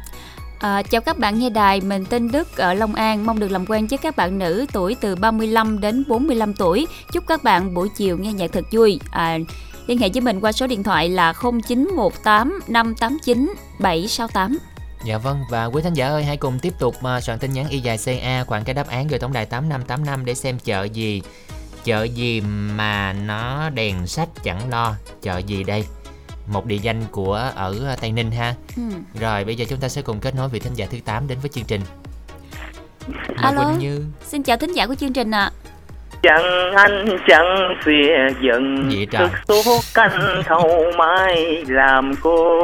À, chào các bạn nghe đài, mình tên Đức ở Long An, mong được làm quen với các bạn nữ tuổi từ 35 đến 45 tuổi. Chúc các bạn buổi chiều nghe nhạc thật vui. À, liên hệ với mình qua số điện thoại là 0918 589 768. Dạ vâng và quý thính giả ơi hãy cùng tiếp tục mà soạn tin nhắn y dài CA khoảng cái đáp án gửi tổng đài 8585 để xem chợ gì. Chợ gì mà nó đèn sách chẳng lo. Chợ gì đây? Một địa danh của ở Tây Ninh ha. Ừ. Rồi bây giờ chúng ta sẽ cùng kết nối vị thính giả thứ 8 đến với chương trình. Alo, Quỳnh Như. xin chào thính giả của chương trình ạ. Chẳng anh chẳng phía giận? Thức số canh thâu mai làm cô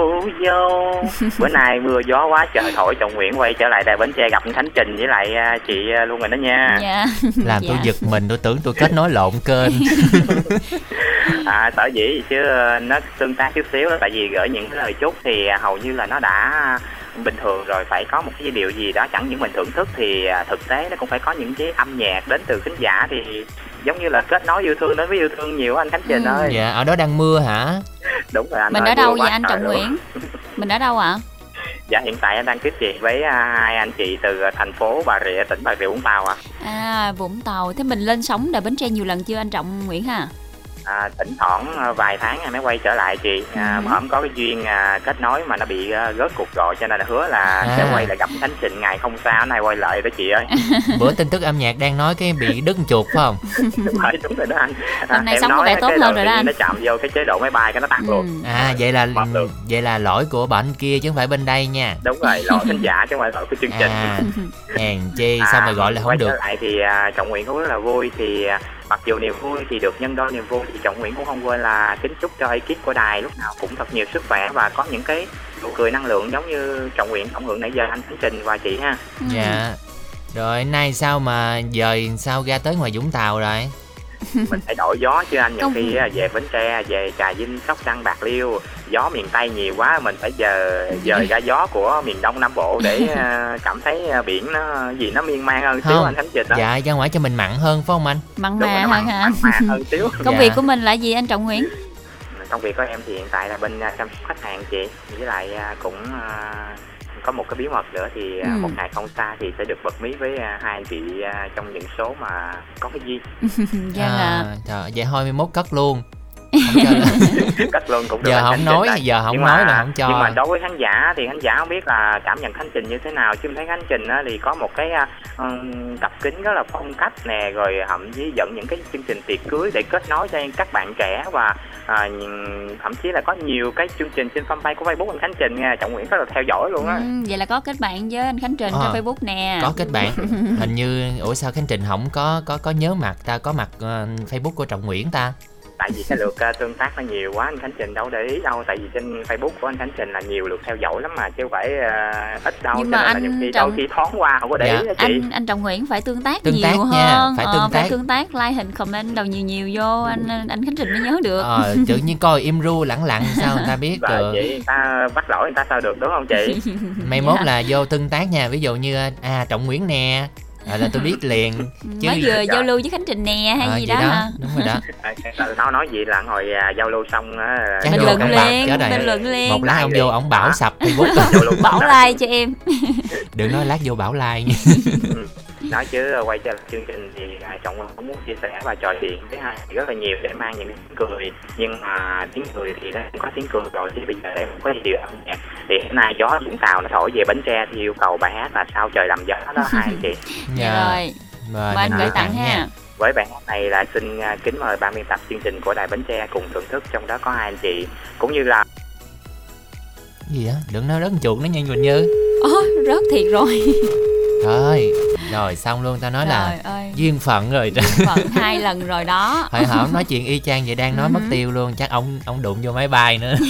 dâu Bữa nay mưa gió quá trời thổi Trọng Nguyễn quay trở lại đài Bến Tre gặp anh Khánh Trình với lại à, chị à, luôn rồi đó nha Dạ. Làm tôi Dạ. giật mình tôi tưởng tôi kết nối lộn kênh. à, Sở dĩ chứ ờ, nó tương tác chút xíu đó Tại vì gửi những cái lời chúc thì hầu như là nó đã bình thường rồi phải có một cái điều gì đó chẳng những mình thưởng thức thì à, thực tế nó cũng phải có những cái âm nhạc đến từ khán giả thì giống như là kết nối yêu thương đến với yêu thương nhiều anh Khánh Trình ơi Dạ ở đó đang mưa hả? đúng rồi anh Mình ơi, ở đâu vậy anh Trọng. Nguyễn? Mình ở đâu ạ? Dạ hiện tại anh đang tiếp chuyện với à, hai anh chị từ thành phố Bà Rịa, tỉnh Bà Rịa Vũng Tàu ạ. À, Vũng Tàu. Thế mình lên sóng đài Bến Tre nhiều lần chưa anh Trọng Nguyễn ha? À, thỉnh thoảng à, vài tháng em mới quay trở lại chị. À, Ừ. Hổng có cái duyên à, kết nối mà nó bị à, rớt cuộc gọi cho nên là hứa là sẽ À. quay lại gặp Khánh Trình ngày không xa nay quay lại đó chị ơi. Bữa tin tức âm nhạc đang nói cái bị đứt chuột phải không? đúng rồi, đúng rồi đó anh. Hôm nay sống có vẻ tốt hơn rồi đó anh. Nó chạm vô cái chế độ máy bay cái nó tắt luôn. À vậy là vậy là lỗi của bệnh kia chứ không phải bên đây nha. Đúng rồi, lỗi khán giả chứ không phải lỗi của chương trình. À, hèn chi sao mà gọi là quay không được. lại thì à, trọng nguyện cũng rất là vui thì à, mặc dù niềm vui thì được nhân đôi niềm vui thì trọng nguyện cũng không quên là kính chúc cho ekip của đài lúc nào cũng thật nhiều sức khỏe và có những cái nụ cười năng lượng giống như trọng nguyện tổng hưởng nãy giờ anh Khánh Trình và chị ha Dạ. Rồi nay sao mà dời sao ra tới ngoài Vũng Tàu rồi? mình phải đổi gió chứ anh nhiều Công- khi về Bến Tre về Trà Vinh Sóc Trăng Bạc Liêu gió miền Tây nhiều quá mình phải giờ dời ra gió của miền Đông Nam Bộ để à, cảm thấy à, biển nó gì nó miên man hơn xíu anh Khánh Trình đó Dạ ra ngoài cho mình mặn hơn phải không anh? Mặn mà hơn hả anh? mặn mà hơn xíu Công Dạ. việc của mình là gì anh Trọng Nguyễn? công việc của em thì hiện tại là bên à, chăm sóc khách hàng chị với lại cũng có một cái bí mật nữa thì Ừ. một ngày không xa thì sẽ được bật mí với hai anh chị trong những số mà có cái duyên Vâng ạ. À, trời, vậy thôi 21 cất luôn. Cất luôn cũng được Giờ không nói, giờ không Nhưng nói mà, là không cho. nhưng mà đối với khán giả thì khán giả không biết là cảm nhận khánh trình như thế nào. Chứ em thấy khánh trình á, thì có một cái à, ừm, cặp kính rất là phong cách nè rồi thậm chí dẫn những cái chương trình tiệc cưới để kết nối cho các bạn trẻ và à, thậm chí là có nhiều cái chương trình trên fanpage của facebook anh khánh trình nha. Trọng nguyễn rất là theo dõi luôn á. Ừ, vậy là có kết bạn với anh Khánh Trình À, trên Facebook nè. có kết bạn. Hình như ủa sao khánh trình không có có có nhớ mặt ta có mặt ờ, facebook của trọng nguyễn ta tại vì cái lượt tương tác nó nhiều quá anh khánh trình đâu để ý đâu. Tại vì trên facebook của anh khánh trình là nhiều lượt theo dõi lắm mà chứ không phải à, ít đâu. Nhưng cho mà nên là anh nhiều khi Trọng- đôi khi thoáng qua không có để Dạ. ý đó chị. anh anh Trọng Nguyễn phải tương tác Tương nhiều tác nha, hơn. phải Ờ, tương phải tác. tương tác like hình comment đầu nhiều nhiều vô anh anh Khánh Trình mới nhớ được. Ờ tự nhiên coi im ru lẳng lặng sao người ta biết và được? vậy người ta bắt lỗi người ta sao được đúng không chị? Mai Dạ. mốt là vô tương tác nha ví dụ như à trọng nguyễn nè à, là tôi biết liền. Chứ mới vừa giao lưu với Khánh Trình nè hay Ờ, gì đó, hả? đúng rồi đó. À, nó nói gì là hồi à, giao lưu xong á Chắc bình vô luận liền bình luận liền. Một lát ông vô ông À. bảo sập facebook. Bảo like cho em. Đừng nói lát vô bảo like nha nói chứ à, quay trở lại chương trình thì à, trọng cũng muốn chia sẻ và trò chuyện với hai rất là nhiều để mang những tiếng cười. Nhưng mà tiếng cười thì nó cũng có tiếng cười rồi thì bây giờ để có gì điều âm nhạc. Thì hôm nay gió vũng tàu nó thổi về bến tre thì yêu cầu bài hát là sao trời làm gió đó hai anh chị. Dạ. Rồi. Mời mời anh gửi tặng ha. với bài hát này là xin à, kính mời ban biên tập chương trình của đài bến tre cùng thưởng thức trong đó có hai anh chị. Cũng như là gì á đừng nói rất chuột nó nha quỳnh như? Ồ, rớt thiệt rồi. Thôi rồi xong luôn tao nói Trời là ơi. duyên phận rồi Duyên phận hai lần rồi đó. Hồi hổm nói chuyện y chang vậy đang nói mất Ừ. tiêu luôn chắc ông ông đụng vô máy bay nữa.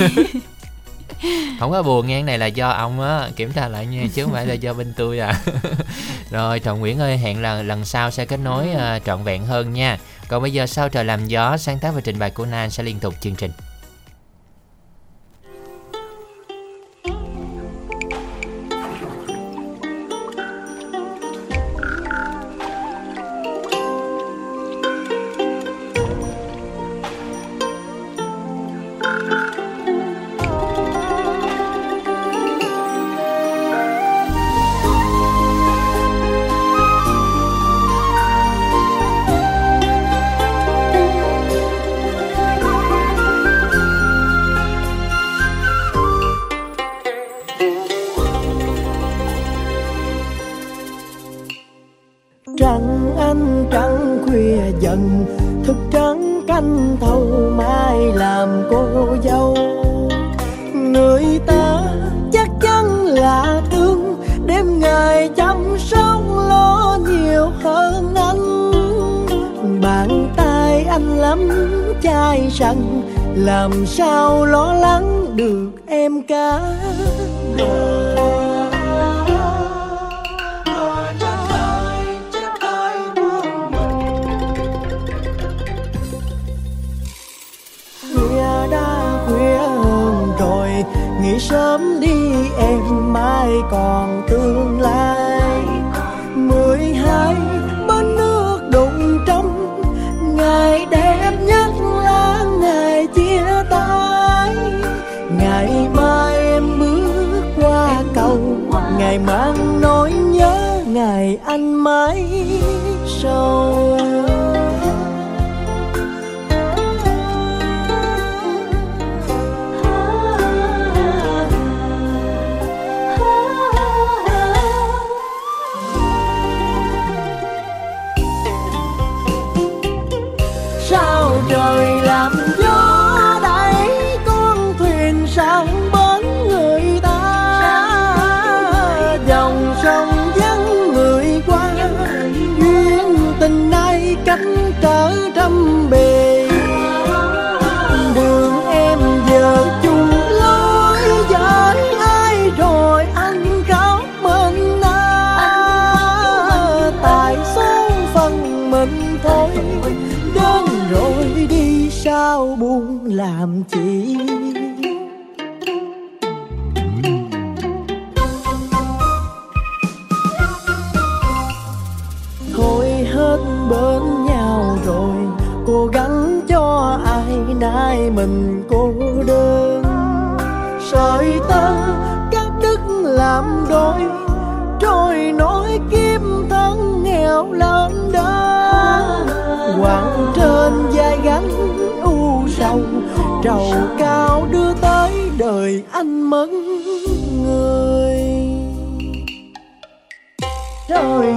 Không có buồn nghe này là do ông á kiểm tra lại nha chứ không phải là do bên tôi à. Rồi trọng nguyễn ơi hẹn là lần sau sẽ kết nối uh, trọn vẹn hơn nha. Còn bây giờ sau trời làm gió sáng tác và trình bày của nan sẽ liên tục chương trình rằng làm sao lo lắng được em cả? Đời khuya đã khuya hơn rồi, nghỉ sớm đi, em mai còn tương lai. mãi sau mất người. Rồi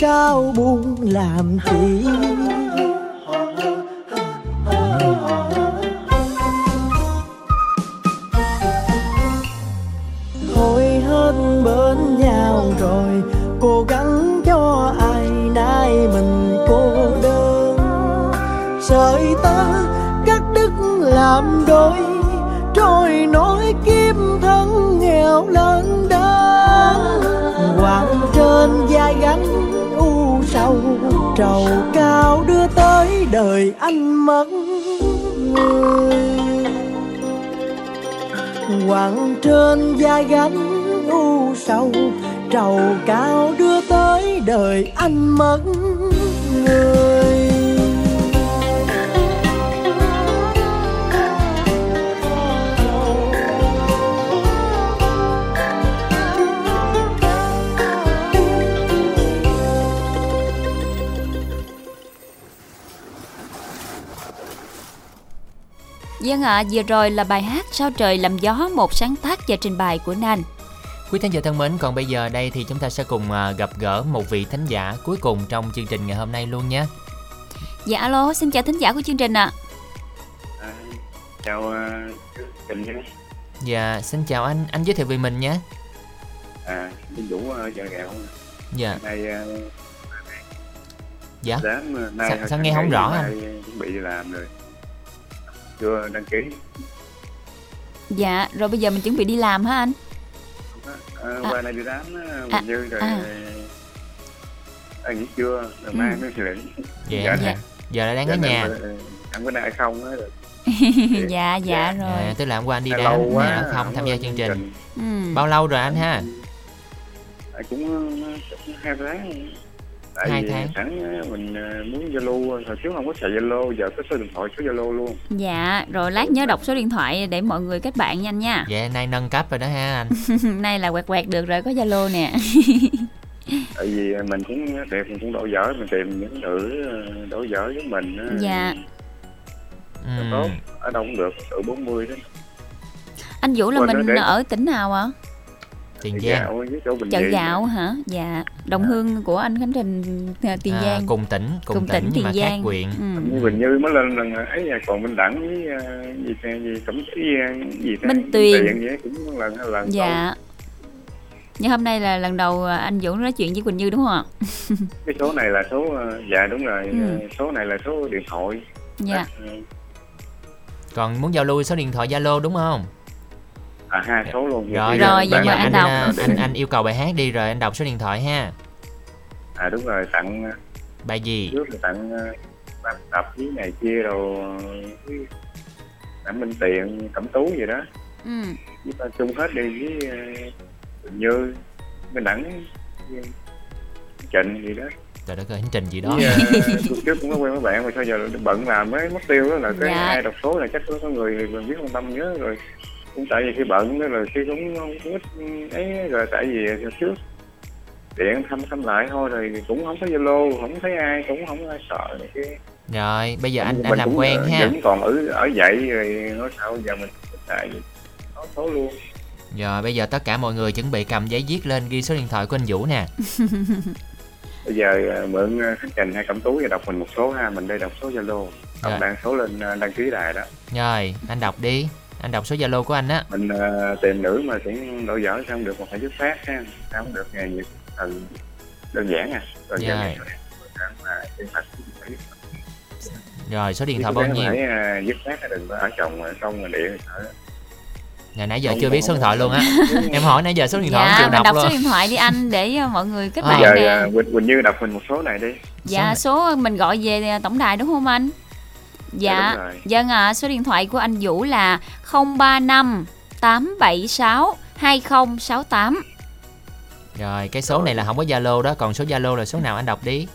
sao buồn làm chi? Thôi hết bên nhau rồi, cố gắng cho ai nay mình cô đơn. Sợi ta cắt đứt làm đôi, trôi nỗi kiếm thân nghèo lớn đau Hoàng trên vai gánh sau, trầu cao đưa tới đời anh mất người. Quặng trên vai gánh u sầu, trầu cao đưa tới đời anh mất người. Dân ạ, vừa rồi là bài hát Sao trời làm gió một sáng tác và trình bày của Nan. Quý thính giả thân mến, còn bây giờ đây thì chúng ta sẽ cùng à, gặp gỡ một vị thính giả cuối cùng trong chương trình ngày hôm nay luôn nhé. Dạ alo, xin chào thính giả của chương trình ạ. À, chào uh, Trình nhé. Dạ, xin chào anh, anh giới thiệu về mình nhé. À, Minh Vũ ở chợ gạo. Dạ. Nay uh, Dạ. Sáng, nay Sao- sao nghe không rõ anh? Chuẩn bị làm rồi. Chưa đăng ký. Dạ, rồi bây giờ mình chuẩn bị đi làm hả anh? À, À. qua nay đi đám á, À, Như rồi. à. À, nghỉ trưa, rồi mai mới xử lý. Dạ, dạ. Giờ là đang ở nhà. Ăn bữa nay không á. rồi. dạ, dạ rồi. À, tức là hôm qua anh đi Lâu đám quá, nè, ở không tham gia chương trình. Ừ. Bao lâu rồi anh ha? À, cũng cũng hai tháng. Tại Hai vì tháng. sẵn á, mình uh, muốn Zalo, hồi trước không có xài Zalo, giờ có số điện thoại số Zalo luôn. Dạ, rồi lát nhớ đọc số điện thoại để mọi người kết bạn nhanh nha. Dạ, nay nâng cấp rồi đó ha anh. Nay là quẹt quẹt được rồi, có Zalo nè. tại vì mình cũng đẹp mình cũng đổi giỏi mình tìm những nữ ờ, đổi giỏi với mình á, dạ. là tốt ở đâu cũng được từ 40 đó Anh Vũ là Quên mình ở tỉnh nào ạ? Tiền Giang. Chợ gạo hả? Dạ. Đồng hương của anh Khánh Trình à, Tiền À, Giang. cùng tỉnh, cùng, Cùng tỉnh, tỉnh nhưng mà Tiền khác Giang. quyện. Ừ. như Bình Như mới lên lần ấy còn Minh Đẳng với ờ, gì gì cẩm thủy ờ, gì? Minh Tuyền. cũng lần lần Dạ. Nhưng hôm nay là lần đầu à, anh Vũ nói chuyện với Quỳnh Như đúng không ạ? cái số này là số dạ đúng rồi Ừ. số này là số điện thoại Dạ. Ờ, Còn muốn giao lưu số điện thoại Zalo đúng không? À hai số luôn Rồi, Rồi, vậy mời anh anh, đọc. à, anh anh yêu cầu bài hát đi rồi anh đọc số điện thoại ha. à đúng rồi tặng ờ, Bài gì? trước là tặng tập tập với này kia rồi với tặng Minh Tiền cẩm tú gì đó Ừ. chúng ta chung hết đi với uh, Bình Như Minh Đẳng với Trịnh gì đó Trời đất ơi, hành trình gì đó. Với, tuần trước cũng có quen mấy bạn mà sao giờ bận làm mới mất tiêu đó là cái Dạ. ai đọc số là chắc có có người biết quan tâm nhớ rồi cũng tại vì khi bận đó rồi khi cũng không ít ấy rồi tại vì trước điện thăm thăm lại thôi rồi cũng không có zalo không thấy ai cũng không ai sợ này kia Rồi, bây giờ anh Mình anh làm quen ha. vẫn còn ở ở dậy rồi nói sao giờ mình tại có số luôn Rồi, bây giờ tất cả mọi người chuẩn bị cầm giấy viết lên ghi số điện thoại của anh Vũ nè. bây giờ ờ, mượn ờ, khánh trình hay cẩm tú và đọc mình một số ha mình đây đọc số zalo ông đang số lên ờ, đăng ký đài đó Rồi, anh đọc đi. Anh đọc số Zalo của anh á. mình ờ, tìm nữ mà cũng đổi giỏi sao không được mà phải dứt phát ha sao không được nghề nghiệp thần đơn giản à rồi Rồi. này thật Rồi, số điện thoại bao nhiêu? phải ờ, dứt phát đừng có ở chồng không mà điện Ngày nãy giờ Không, chưa biết số điện thoại luôn á. Em hỏi nãy giờ số điện thoại Dạ, không chịu đọc đọc luôn. số điện thoại đi anh để à, mọi người kết À. bạn bây giờ nè. ờ, Quỳnh, Quỳnh Như đọc mình một số này đi Dạ, số mình gọi về à, tổng đài đúng không anh? Dạ, rồi. dân ạ, số điện thoại của anh Vũ là 035 876 2068. Rồi, cái số này là không có Zalo đó, còn số Zalo là số nào anh đọc đi.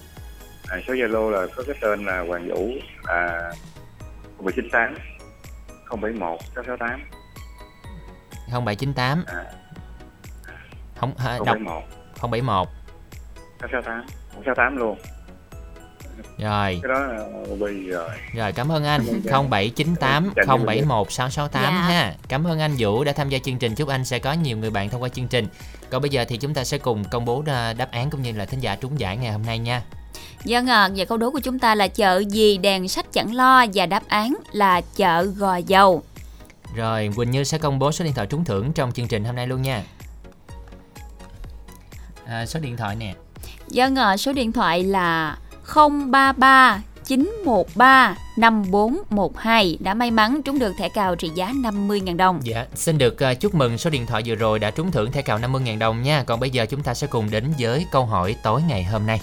à, số zalo là có cái tên là Hoàng Vũ à, 1798 071 668 0798. À. Không hả, đọc 071 071. 668 668 luôn Rồi. cái đó là Bì rồi Rồi cảm ơn anh Cảm ơn 0798 Dành cho 071 668 Dạ. ha. Cảm ơn anh Vũ đã tham gia chương trình. Chúc anh sẽ có nhiều người bạn thông qua chương trình. Còn bây giờ thì chúng ta sẽ cùng công bố đa- đáp án cũng như là thính giả trúng giải ngày hôm nay nha. Dân ạ, và câu đố của chúng ta là chợ gì đèn sách chẳng lo và đáp án là chợ Gò Dầu. Rồi Quỳnh Như sẽ công bố số điện thoại trúng thưởng trong chương trình hôm nay luôn nha. À, số điện thoại nè. Dân ạ, số điện thoại là 033 913 5412 đã may mắn trúng được thẻ cào trị giá 50.000 đồng. Dạ, xin được ờ, chúc mừng số điện thoại vừa rồi đã trúng thưởng thẻ cào 50.000 đồng nha. Còn bây giờ chúng ta sẽ cùng đến với câu hỏi tối ngày hôm nay.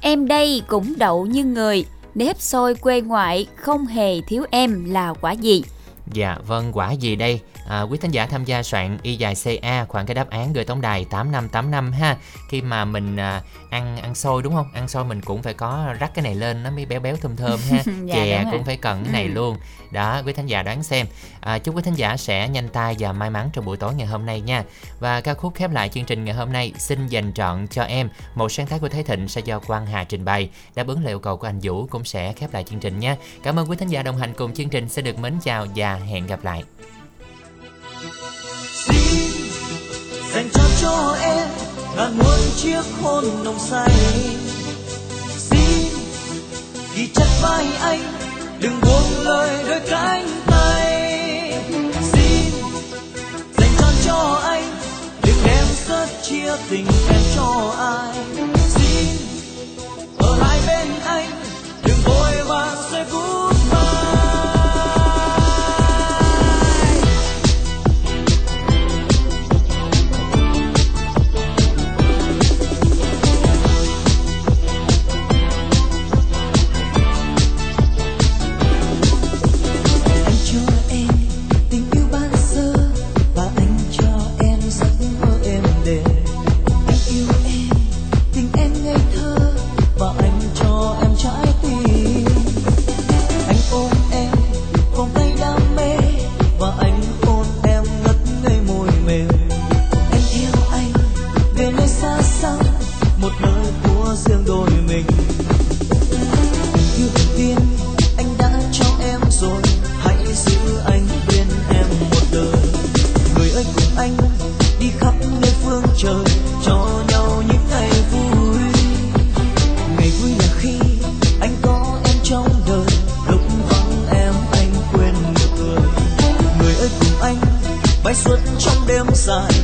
Em đây cũng đậu như người, nếp xôi quê ngoại không hề thiếu em là quả gì? Dạ vâng quả gì đây à, Quý thính giả tham gia soạn y dài CA khoảng cái đáp án gửi tổng đài 8585 ha. Khi mà mình à, ăn ăn xôi đúng không? Ăn xôi mình cũng phải có rắc cái này lên nó mới béo béo thơm thơm ha. Dạ, Chè cũng phải cần cái này Ừ. luôn. Đó quý thính giả đoán xem. À, Chúc quý thính giả sẽ nhanh tay và may mắn trong buổi tối ngày hôm nay nha. Và ca khúc khép lại chương trình ngày hôm nay Xin dành trọn cho em. Một sáng tác của Thế Thịnh sẽ do Quang Hà trình bày. Đáp ứng lời yêu cầu của anh Vũ cũng sẽ khép lại chương trình nha. Cảm ơn quý thính giả đồng hành cùng chương trình. Sẽ được mến chào và hẹn gặp lại ngàn muôn chiếc hôn nồng say. Xin, ghi chặt vai anh, đừng buông lời đôi cánh tay. Xin, dành trọn cho anh, đừng đem sớt chia tình em cho ai. Xin, ở lại bên anh, đừng vội vàng say vui trong